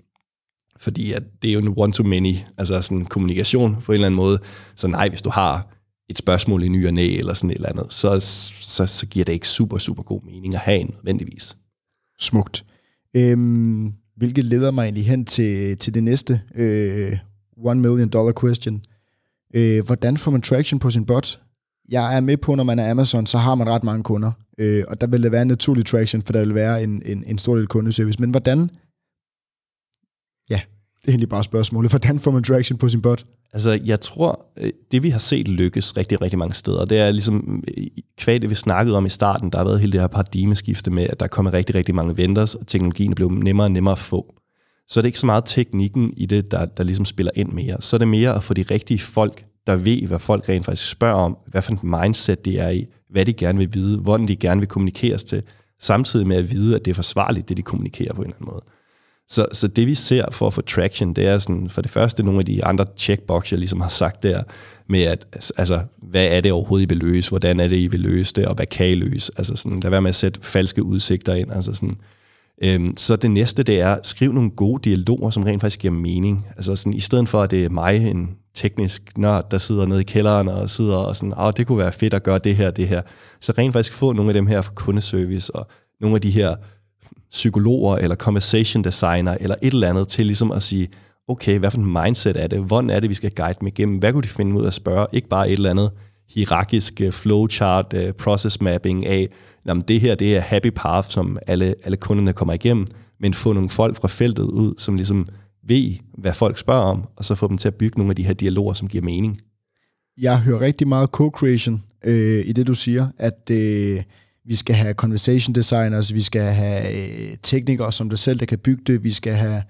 fordi at det er jo en one-to-many, altså sådan kommunikation på en eller anden måde. Så nej, hvis du har et spørgsmål i ny og næ, eller sådan et eller andet, så, så, så giver det ikke super, super god mening at have en nødvendigvis. Smukt. Øhm, hvilket leder mig egentlig hen til, til det næste øh, one million dollar question. Øh, hvordan får man traction på sin bot? Jeg er med på, når man er Amazon, så har man ret mange kunder, øh, og der vil det være en naturlig traction, for der vil være en, en, en stor del kundeservice. Men hvordan, ja, det er egentlig bare spørgsmålet, hvordan får man traction på sin bot? Altså, jeg tror, øh, det vi har set lykkes rigtig, rigtig mange steder, det er ligesom, øh, kvad det vi snakkede om i starten, der har været hele det her paradigmeskifte med, at der kommer rigtig, rigtig mange vendors, og teknologien blev nemmere og nemmere at få. Så er det ikke så meget teknikken i det, der, der ligesom spiller ind mere. Så er det mere at få de rigtige folk, der ved, hvad folk rent faktisk spørger om, hvad for et mindset de er i, hvad de gerne vil vide, hvordan de gerne vil kommunikeres til, samtidig med at vide, at det er forsvarligt, det de kommunikerer på en eller anden måde. Så, så det vi ser for at få traction, det er sådan, for det første nogle af de andre checkbox, jeg ligesom har sagt der, med at, altså, altså, hvad er det overhovedet, I vil løse, hvordan er det, I vil løse det, og hvad kan I løse? Altså sådan, lad være med at sætte falske udsigter ind. Altså sådan, øhm, så det næste, det er, skriv nogle gode dialoger, som rent faktisk giver mening. Altså sådan, i stedet for, at det er mig, en teknisk nørd, der sidder nede i kælderen og sidder og sådan, ah, det kunne være fedt at gøre det her, det her. Så rent faktisk få nogle af dem her fra kundeservice, og nogle af de her psykologer eller conversation designer eller et eller andet til ligesom at sige, okay, hvad for en mindset er det? Hvordan er det, vi skal guide dem igennem? Hvad kunne de finde ud af at spørge? Ikke bare et eller andet hierarkisk øh, flowchart, øh, process mapping af, jamen det her det er happy path, som alle, alle kunderne kommer igennem, men få nogle folk fra feltet ud, som ligesom ved, hvad folk spørger om, og så få dem til at bygge nogle af de her dialoger, som giver mening. Jeg hører rigtig meget co-creation øh, i det, du siger, at øh, vi skal have conversation designers, vi skal have øh, teknikere som dig selv, der kan bygge det, vi skal have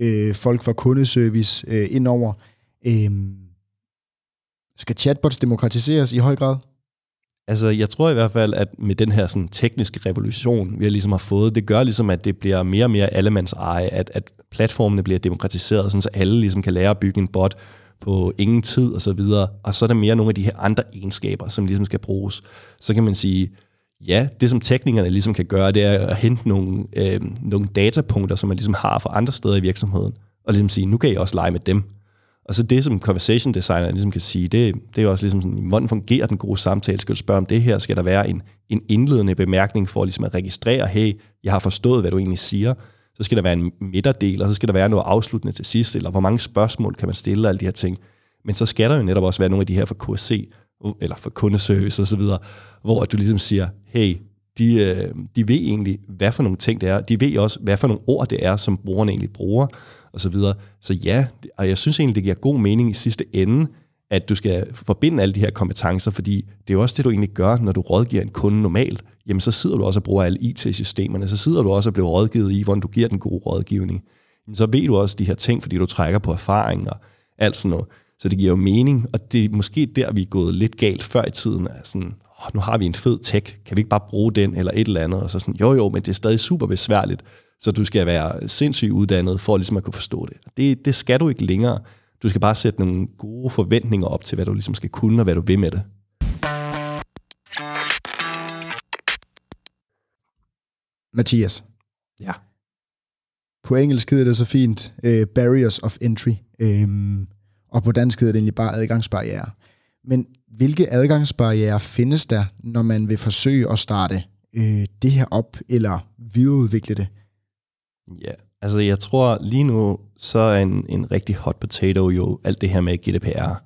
øh, folk fra kundeservice øh, indover. Øh, skal chatbots demokratiseres i høj grad? Altså, jeg tror i hvert fald, at med den her sådan, tekniske revolution, vi har ligesom har fået, det gør ligesom, at det bliver mere og mere allemands eje, at, at platformene bliver demokratiseret, sådan, så alle ligesom kan lære at bygge en bot på ingen tid og så videre. Og så er der mere nogle af de her andre egenskaber, som ligesom skal bruges. Så kan man sige, ja, det som teknikerne ligesom kan gøre, det er at hente nogle, øh, nogle datapunkter, som man ligesom har fra andre steder i virksomheden, og ligesom sige, nu kan I også lege med dem. Og så det, som conversation designer ligesom kan sige, det, det er også ligesom sådan, hvordan fungerer den gode samtale? Skal du spørge om det her? Skal der være en, en indledende bemærkning for ligesom at registrere, hey, jeg har forstået, hvad du egentlig siger. Så skal der være en midterdel, og så skal der være noget afsluttende til sidst, eller hvor mange spørgsmål kan man stille, og alle de her ting. Men så skal der jo netop også være nogle af de her for KSC, eller for kundeservice osv., hvor du ligesom siger, hey, de, øh, de ved egentlig, hvad for nogle ting det er. De ved også, hvad for nogle ord det er, som brugerne egentlig bruger, og så videre. Så ja, og jeg synes egentlig, det giver god mening i sidste ende, at du skal forbinde alle de her kompetencer, fordi det er jo også det, du egentlig gør, når du rådgiver en kunde normalt. Jamen, så sidder du også og bruger alle IT-systemerne, så sidder du også og bliver rådgivet i, hvordan du giver den gode rådgivning. Jamen, så ved du også de her ting, fordi du trækker på erfaring og alt sådan noget. Så det giver jo mening, og det er måske der, vi er gået lidt galt før i tiden. Altså, sådan, oh, nu har vi en fed tech, kan vi ikke bare bruge den eller et eller andet? Og så sådan, jo jo, men det er stadig super besværligt, så du skal være sindssygt uddannet for ligesom at kunne forstå det. Det, det skal du ikke længere. Du skal bare sætte nogle gode forventninger op til, hvad du ligesom skal kunne, og hvad du vil med det. Mathias. Ja. På engelsk hedder det så fint uh, barriers of entry, um, og på dansk hedder det egentlig bare adgangsbarriere. Men hvilke adgangsbarriere findes der, når man vil forsøge at starte uh, det her op, eller videreudvikle det? Ja, altså jeg tror lige nu, så er en, en rigtig hot potato jo alt det her med GDPR.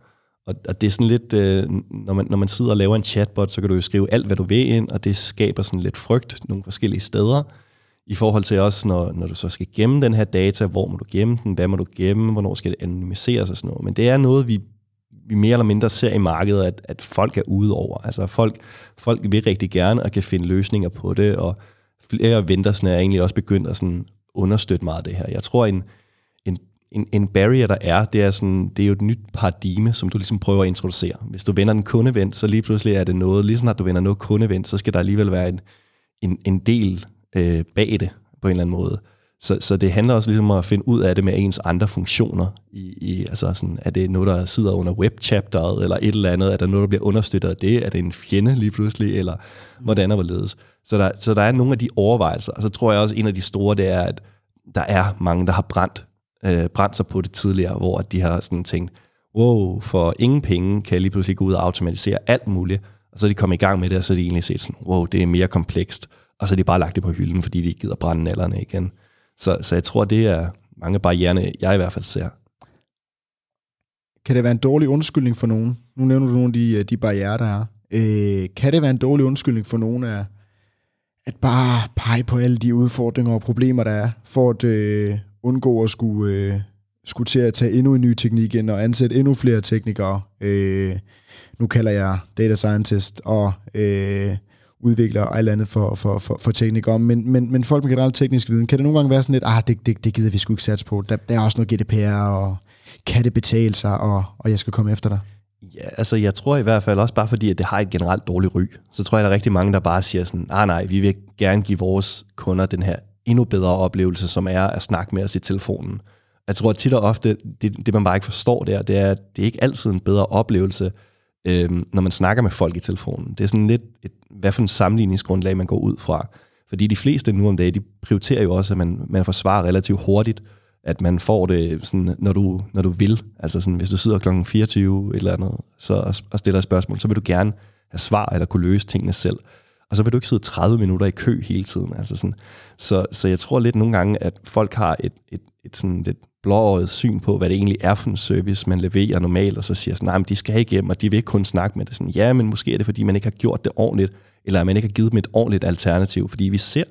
Og, og det er sådan lidt, øh, når, man, når man sidder og laver en chatbot, så kan du jo skrive alt, hvad du vil ind, og det skaber sådan lidt frygt nogle forskellige steder. I forhold til også, når, når du så skal gemme den her data, hvor må du gemme den, hvad må du gemme, hvornår skal det anonymiseres og sådan noget. Men det er noget, vi, vi mere eller mindre ser i markedet, at, at folk er ude over. Altså folk, folk vil rigtig gerne og kan finde løsninger på det, og flere ventersne er egentlig også begyndt at sådan understøtte meget af det her. Jeg tror, en, en, en, en barrier, der er, det er, sådan, det er jo et nyt paradigme, som du ligesom prøver at introducere. Hvis du vender en kundevendt, så lige pludselig er det noget, lige snart du vender noget kundevendt, så skal der alligevel være en, en, en del øh, bag det på en eller anden måde. Så, så det handler også ligesom om at finde ud af det med ens andre funktioner. I, i, altså sådan, er det noget, der sidder under webchapteret, eller et eller andet? Er der noget, der bliver understøttet af det? Er det en fjende lige pludselig? Eller hvordan og hvorledes? Så der, så der er nogle af de overvejelser. Og så tror jeg også, at en af de store, det er, at der er mange, der har brændt, øh, brændt sig på det tidligere, hvor de har sådan tænkt, wow, for ingen penge kan jeg lige pludselig gå ud og automatisere alt muligt. Og så er de kommet i gang med det, og så er de egentlig set sådan, wow, det er mere komplekst. Og så er de bare lagt det på hylden, fordi de ikke gider brænde nallerne igen. Så, så jeg tror, det er mange barriere, jeg i hvert fald ser. Kan det være en dårlig undskyldning for nogen? Nu nævner du nogle af de, øh, de barriere, der er. Øh, kan det være en dårlig undskyldning for nogen af, at bare pege på alle de udfordringer og problemer, der er, for at øh, undgå at skulle, øh, skulle til at tage endnu en ny teknik ind og ansætte endnu flere teknikere. Øh, nu kalder jeg data scientist og øh, udvikler og alt andet for, for, for, for teknikere, men, men, men folk med generelt teknisk viden, kan det nogle gange være sådan lidt, ah, det, det, det gider vi sgu ikke satse på. Der, der er også noget GDPR, og kan det betale sig, og, og jeg skal komme efter dig? Ja, altså jeg tror i hvert fald også bare fordi, at det har et generelt dårligt ry, så tror jeg, der er rigtig mange, der bare siger sådan, ah nej, vi vil gerne give vores kunder den her endnu bedre oplevelse, som er at snakke med os i telefonen. Jeg tror at tit og ofte, det, det man bare ikke forstår der, det er, at det er ikke altid en bedre oplevelse, øhm, når man snakker med folk i telefonen. Det er sådan lidt, et, hvad for en sammenligningsgrundlag man går ud fra. Fordi de fleste nu om dagen, de prioriterer jo også, at man, man får svar relativt hurtigt, at man får det, sådan, når, du, når du vil. Altså sådan, hvis du sidder kl. 24 eller andet, så, og stiller et spørgsmål, så vil du gerne have svar eller kunne løse tingene selv. Og så vil du ikke sidde 30 minutter i kø hele tiden. Altså sådan. Så, så jeg tror lidt nogle gange, at folk har et, et, et sådan lidt blåøjet syn på, hvad det egentlig er for en service, man leverer normalt, og så siger sådan, nej, men de skal igennem, og de vil ikke kun snakke med det. Sådan, ja, men måske er det, fordi man ikke har gjort det ordentligt, eller at man ikke har givet dem et ordentligt alternativ, fordi vi ser,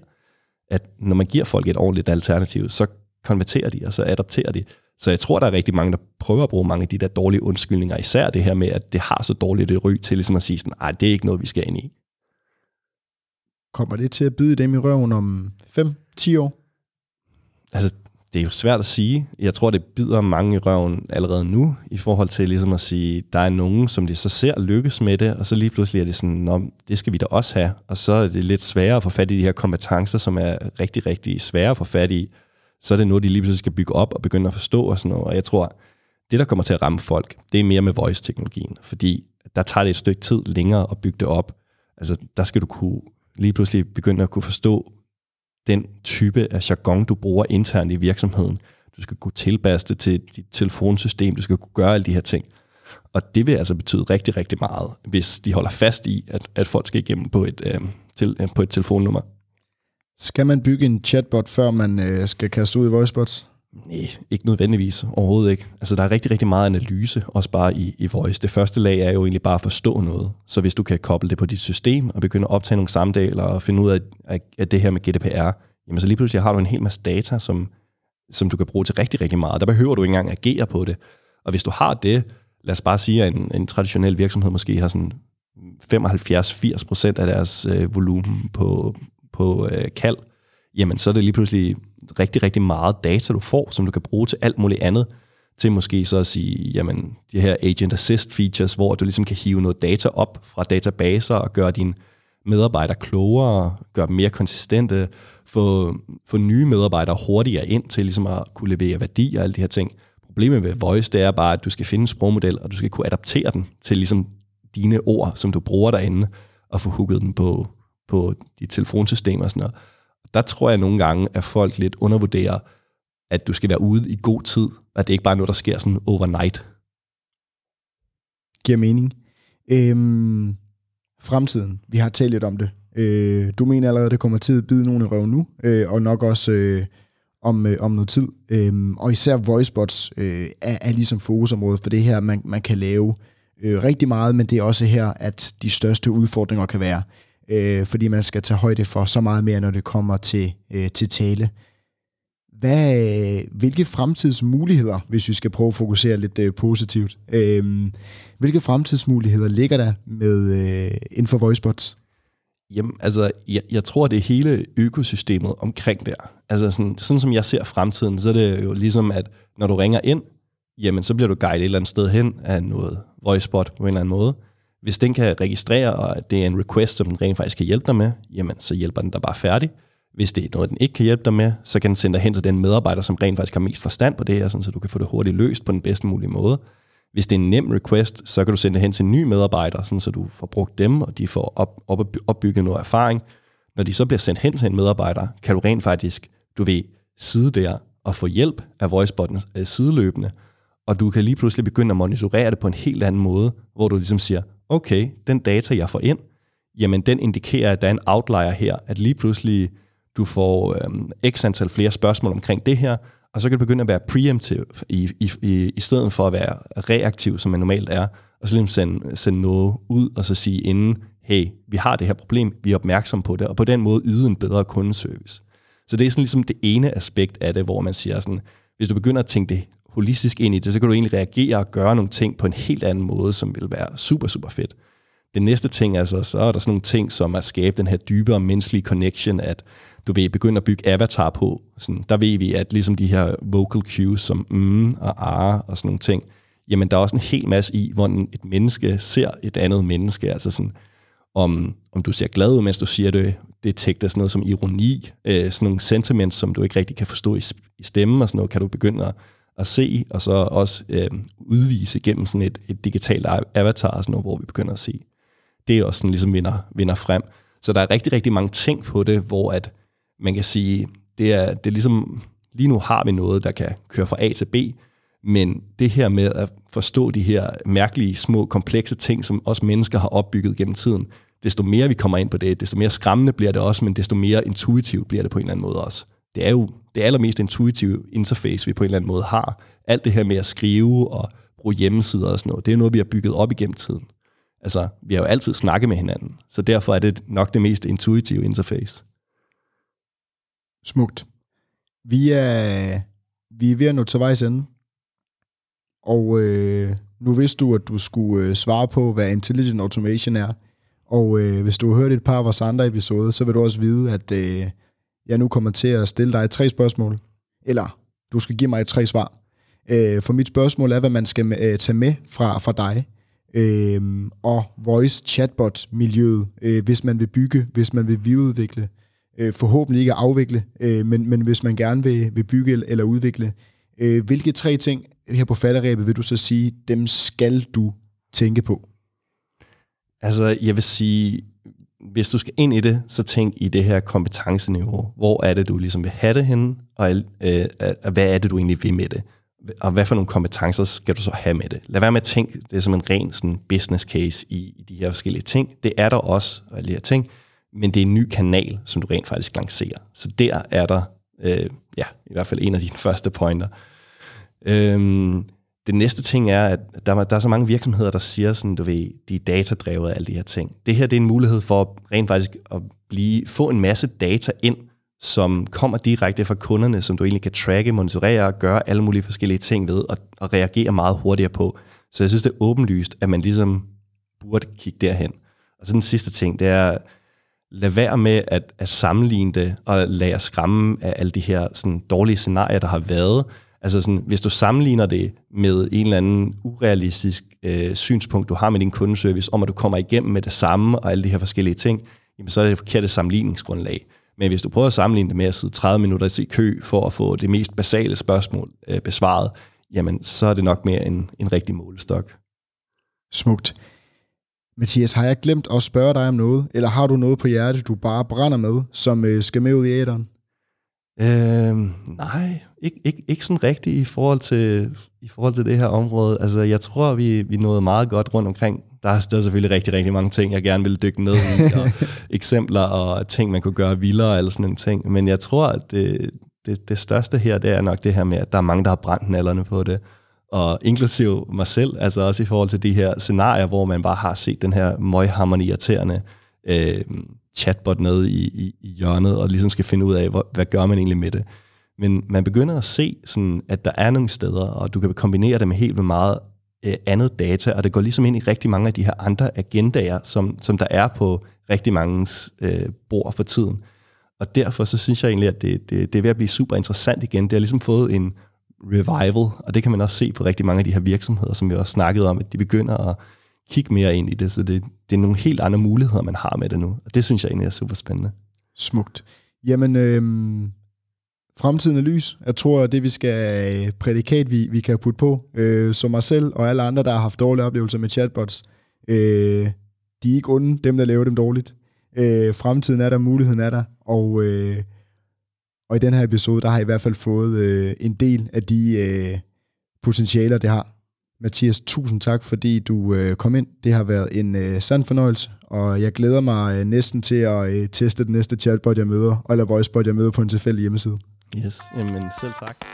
at når man giver folk et ordentligt alternativ, så konverterer de, og så adopterer de. Så jeg tror, der er rigtig mange, der prøver at bruge mange af de der dårlige undskyldninger, især det her med, at det har så dårligt et ry til ligesom at sige sådan, nej, det er ikke noget, vi skal ind i. Kommer det til at bide dem i røven om 5-10 år? Altså, det er jo svært at sige. Jeg tror, det bider mange i røven allerede nu, i forhold til ligesom at sige, der er nogen, som de så ser lykkes med det, og så lige pludselig er det sådan, Nå, det skal vi da også have. Og så er det lidt sværere at få fat i de her kompetencer, som er rigtig, rigtig svære at få fat i. Så er det noget, de lige pludselig skal bygge op og begynde at forstå og sådan noget. Og jeg tror, det, der kommer til at ramme folk, det er mere med voice-teknologien, fordi der tager det et stykke tid længere at bygge det op. Altså, der skal du kunne lige pludselig begynde at kunne forstå den type af jargon, du bruger internt i virksomheden. Du skal kunne tilpasse det til dit telefonsystem, du skal kunne gøre alle de her ting. Og det vil altså betyde rigtig, rigtig meget, hvis de holder fast i, at, at folk skal igennem på et, øh, til, øh, på et telefonnummer. Skal man bygge en chatbot, før man øh, skal kaste ud i voicebots? Nej, ikke nødvendigvis. Overhovedet ikke. Altså, der er rigtig, rigtig meget analyse, også bare i, i voice. Det første lag er jo egentlig bare at forstå noget. Så hvis du kan koble det på dit system, og begynde at optage nogle samtaler, og finde ud af, at, af det her med GDPR, jamen så lige pludselig har du en hel masse data, som, som du kan bruge til rigtig, rigtig meget. Der behøver du ikke engang agere på det. Og hvis du har det, lad os bare sige, at en, en traditionel virksomhed måske har sådan 75-80% af deres øh, volumen på, på øh, kald, jamen så er det lige pludselig rigtig, rigtig meget data, du får, som du kan bruge til alt muligt andet, til måske så at sige, jamen, de her agent assist features, hvor du ligesom kan hive noget data op fra databaser og gøre dine medarbejdere klogere, gøre dem mere konsistente, få, få nye medarbejdere hurtigere ind til ligesom at kunne levere værdi og alle de her ting. Problemet med voice, det er bare, at du skal finde en sprogmodel, og du skal kunne adaptere den til ligesom dine ord, som du bruger derinde, og få hugget den på, på dit telefonsystem og sådan noget. Der tror jeg nogle gange, at folk lidt undervurderer, at du skal være ude i god tid, at det ikke bare er noget, der sker sådan overnight. Giver mening. Øhm, fremtiden, vi har talt lidt om det. Øh, du mener allerede, at det kommer til at bide nogen i røven nu, øh, og nok også øh, om, øh, om noget tid. Øh, og især voicebots øh, er, er ligesom fokusområdet for det her, man, man kan lave øh, rigtig meget, men det er også her, at de største udfordringer kan være, øh, fordi man skal tage højde for så meget mere, når det kommer til, øh, til tale. Hvad, hvilke fremtidsmuligheder, hvis vi skal prøve at fokusere lidt øh, positivt, øh, hvilke fremtidsmuligheder ligger der med øh, inden for voicebots? Jamen, altså, jeg, jeg tror, det er hele økosystemet omkring der. Altså, sådan, sådan som jeg ser fremtiden, så er det jo ligesom, at når du ringer ind, jamen, så bliver du guidet et eller andet sted hen af noget voicebot på en eller anden måde. Hvis den kan registrere, at det er en request, som den rent faktisk kan hjælpe dig med, jamen, så hjælper den dig bare færdig. Hvis det er noget, den ikke kan hjælpe dig med, så kan den sende dig hen til den medarbejder, som rent faktisk har mest forstand på det her, sådan, så du kan få det hurtigt løst på den bedste mulige måde. Hvis det er en nem request, så kan du sende det hen til en ny medarbejder, sådan, så du får brugt dem, og de får op, op, opbygget noget erfaring. Når de så bliver sendt hen til en medarbejder, kan du rent faktisk, du ved, sidde der og få hjælp af voicebotten øh, sideløbende, og du kan lige pludselig begynde at monitorere det på en helt anden måde, hvor du ligesom siger, okay, den data, jeg får ind, jamen den indikerer, at der er en outlier her, at lige pludselig du får øhm, x antal flere spørgsmål omkring det her, og så kan du begynde at være preemptive i, i, i, i stedet for at være reaktiv, som man normalt er, og så ligesom sende, sende noget ud, og så sige inden, hey, vi har det her problem, vi er opmærksom på det, og på den måde yde en bedre kundeservice. Så det er sådan ligesom det ene aspekt af det, hvor man siger sådan, hvis du begynder at tænke det holistisk ind i det, så kan du egentlig reagere og gøre nogle ting på en helt anden måde, som vil være super, super fedt. Det næste ting, altså, så er der sådan nogle ting, som at skabe den her dybere menneskelige connection, at du vil begynde at bygge avatar på. Sådan, der ved vi, at ligesom de her vocal cues som mm og ah og sådan nogle ting, jamen der er også en hel masse i, hvordan et menneske ser et andet menneske. Altså sådan, om, om du ser glad ud, mens du siger det, det er sådan noget som ironi, øh, sådan nogle sentiments, som du ikke rigtig kan forstå i, i stemmen og sådan noget, kan du begynde at, at se, og så også øh, udvise gennem sådan et, et digitalt avatar, sådan noget, hvor vi begynder at se. Det er også sådan ligesom vinder, vinder frem. Så der er rigtig, rigtig mange ting på det, hvor at man kan sige, det er, det er ligesom, lige nu har vi noget, der kan køre fra A til B, men det her med at forstå de her mærkelige, små, komplekse ting, som os mennesker har opbygget gennem tiden, desto mere vi kommer ind på det, desto mere skræmmende bliver det også, men desto mere intuitivt bliver det på en eller anden måde også. Det er jo det allermest intuitive interface, vi på en eller anden måde har. Alt det her med at skrive og bruge hjemmesider og sådan noget, det er noget, vi har bygget op igennem tiden. Altså, vi har jo altid snakket med hinanden, så derfor er det nok det mest intuitive interface. Smukt. Vi er, vi er ved at nå til vejs ende. Og øh, nu vidste du, at du skulle øh, svare på, hvad Intelligent Automation er. Og øh, hvis du har hørt et par af vores andre episoder, så vil du også vide, at øh, jeg nu kommer til at stille dig tre spørgsmål. Eller du skal give mig tre svar. Øh, for mit spørgsmål er, hvad man skal øh, tage med fra, fra dig. Øh, og voice chatbot miljøet, øh, hvis man vil bygge, hvis man vil videreudvikle, øh, forhåbentlig ikke afvikle, øh, men, men hvis man gerne vil, vil bygge eller udvikle. Øh, hvilke tre ting her på falderæbet vil du så sige, dem skal du tænke på? Altså, jeg vil sige, hvis du skal ind i det, så tænk i det her kompetenceniveau. Hvor er det, du ligesom vil have det henne, og øh, hvad er det, du egentlig vil med det? Og hvad for nogle kompetencer skal du så have med det? Lad være med at tænke det som en ren sådan, business case i, i de her forskellige ting. Det er der også, alle de her ting men det er en ny kanal, som du rent faktisk lancerer. Så der er der, øh, ja, i hvert fald en af dine første pointer. Øhm, det næste ting er, at der, der er så mange virksomheder, der siger sådan, du ved, de er datadrevet af alle de her ting. Det her det er en mulighed for rent faktisk at blive, få en masse data ind, som kommer direkte fra kunderne, som du egentlig kan tracke, monitorere og gøre alle mulige forskellige ting ved, og, og reagere meget hurtigere på. Så jeg synes, det er åbenlyst, at man ligesom burde kigge derhen. Og så den sidste ting, det er, lad være med at, at sammenligne det, og lade jer skræmme af alle de her sådan, dårlige scenarier, der har været. Altså sådan, hvis du sammenligner det med en eller anden urealistisk øh, synspunkt, du har med din kundeservice, om at du kommer igennem med det samme og alle de her forskellige ting, jamen så er det et forkert sammenligningsgrundlag. Men hvis du prøver at sammenligne det med at sidde 30 minutter i kø for at få det mest basale spørgsmål øh, besvaret, jamen så er det nok mere en, en rigtig målestok. Smukt. Mathias, har jeg glemt at spørge dig om noget, eller har du noget på hjertet, du bare brænder med, som øh, skal med ud i æderen? Øh, nej, ikke, ikke, ikke sådan rigtigt i forhold, til, i forhold til det her område. Altså, jeg tror, vi, vi nåede meget godt rundt omkring. Der er, der er selvfølgelig rigtig, rigtig mange ting, jeg gerne vil dykke ned i, og eksempler og ting, man kunne gøre vildere, eller sådan en ting. Men jeg tror, at det, det, det største her, det er nok det her med, at der er mange, der har brændt nallerne på det. Og inklusiv mig selv, altså også i forhold til de her scenarier, hvor man bare har set den her møghammerende irriterende øh, chatbot nede i, i, i hjørnet, og ligesom skal finde ud af, hvor, hvad gør man egentlig med det. Men man begynder at se, sådan, at der er nogle steder, og du kan kombinere det med helt meget øh, andet data, og det går ligesom ind i rigtig mange af de her andre agendaer, som, som der er på rigtig mange øh, bord for tiden. Og derfor så synes jeg egentlig, at det, det, det er ved at blive super interessant igen. Det har ligesom fået en revival, og det kan man også se på rigtig mange af de her virksomheder, som vi også snakket om, at de begynder at kigge mere ind i det, så det, det er nogle helt andre muligheder, man har med det nu, og det synes jeg egentlig er super spændende. Smukt. Jamen, øh, fremtiden er lys. Jeg tror, det vi skal øh, prædikat, vi, vi kan putte på, øh, som mig selv og alle andre, der har haft dårlige oplevelser med chatbots, øh, de er ikke onde, dem der laver dem dårligt. Øh, fremtiden er der, muligheden er der, og, øh, og i den her episode, der har jeg i hvert fald fået øh, en del af de øh, potentialer, det har. Mathias, tusind tak, fordi du øh, kom ind. Det har været en øh, sand fornøjelse, og jeg glæder mig øh, næsten til at øh, teste den næste chatbot, jeg møder, eller voicebot, jeg møder på en tilfældig hjemmeside. Yes, jamen selv tak.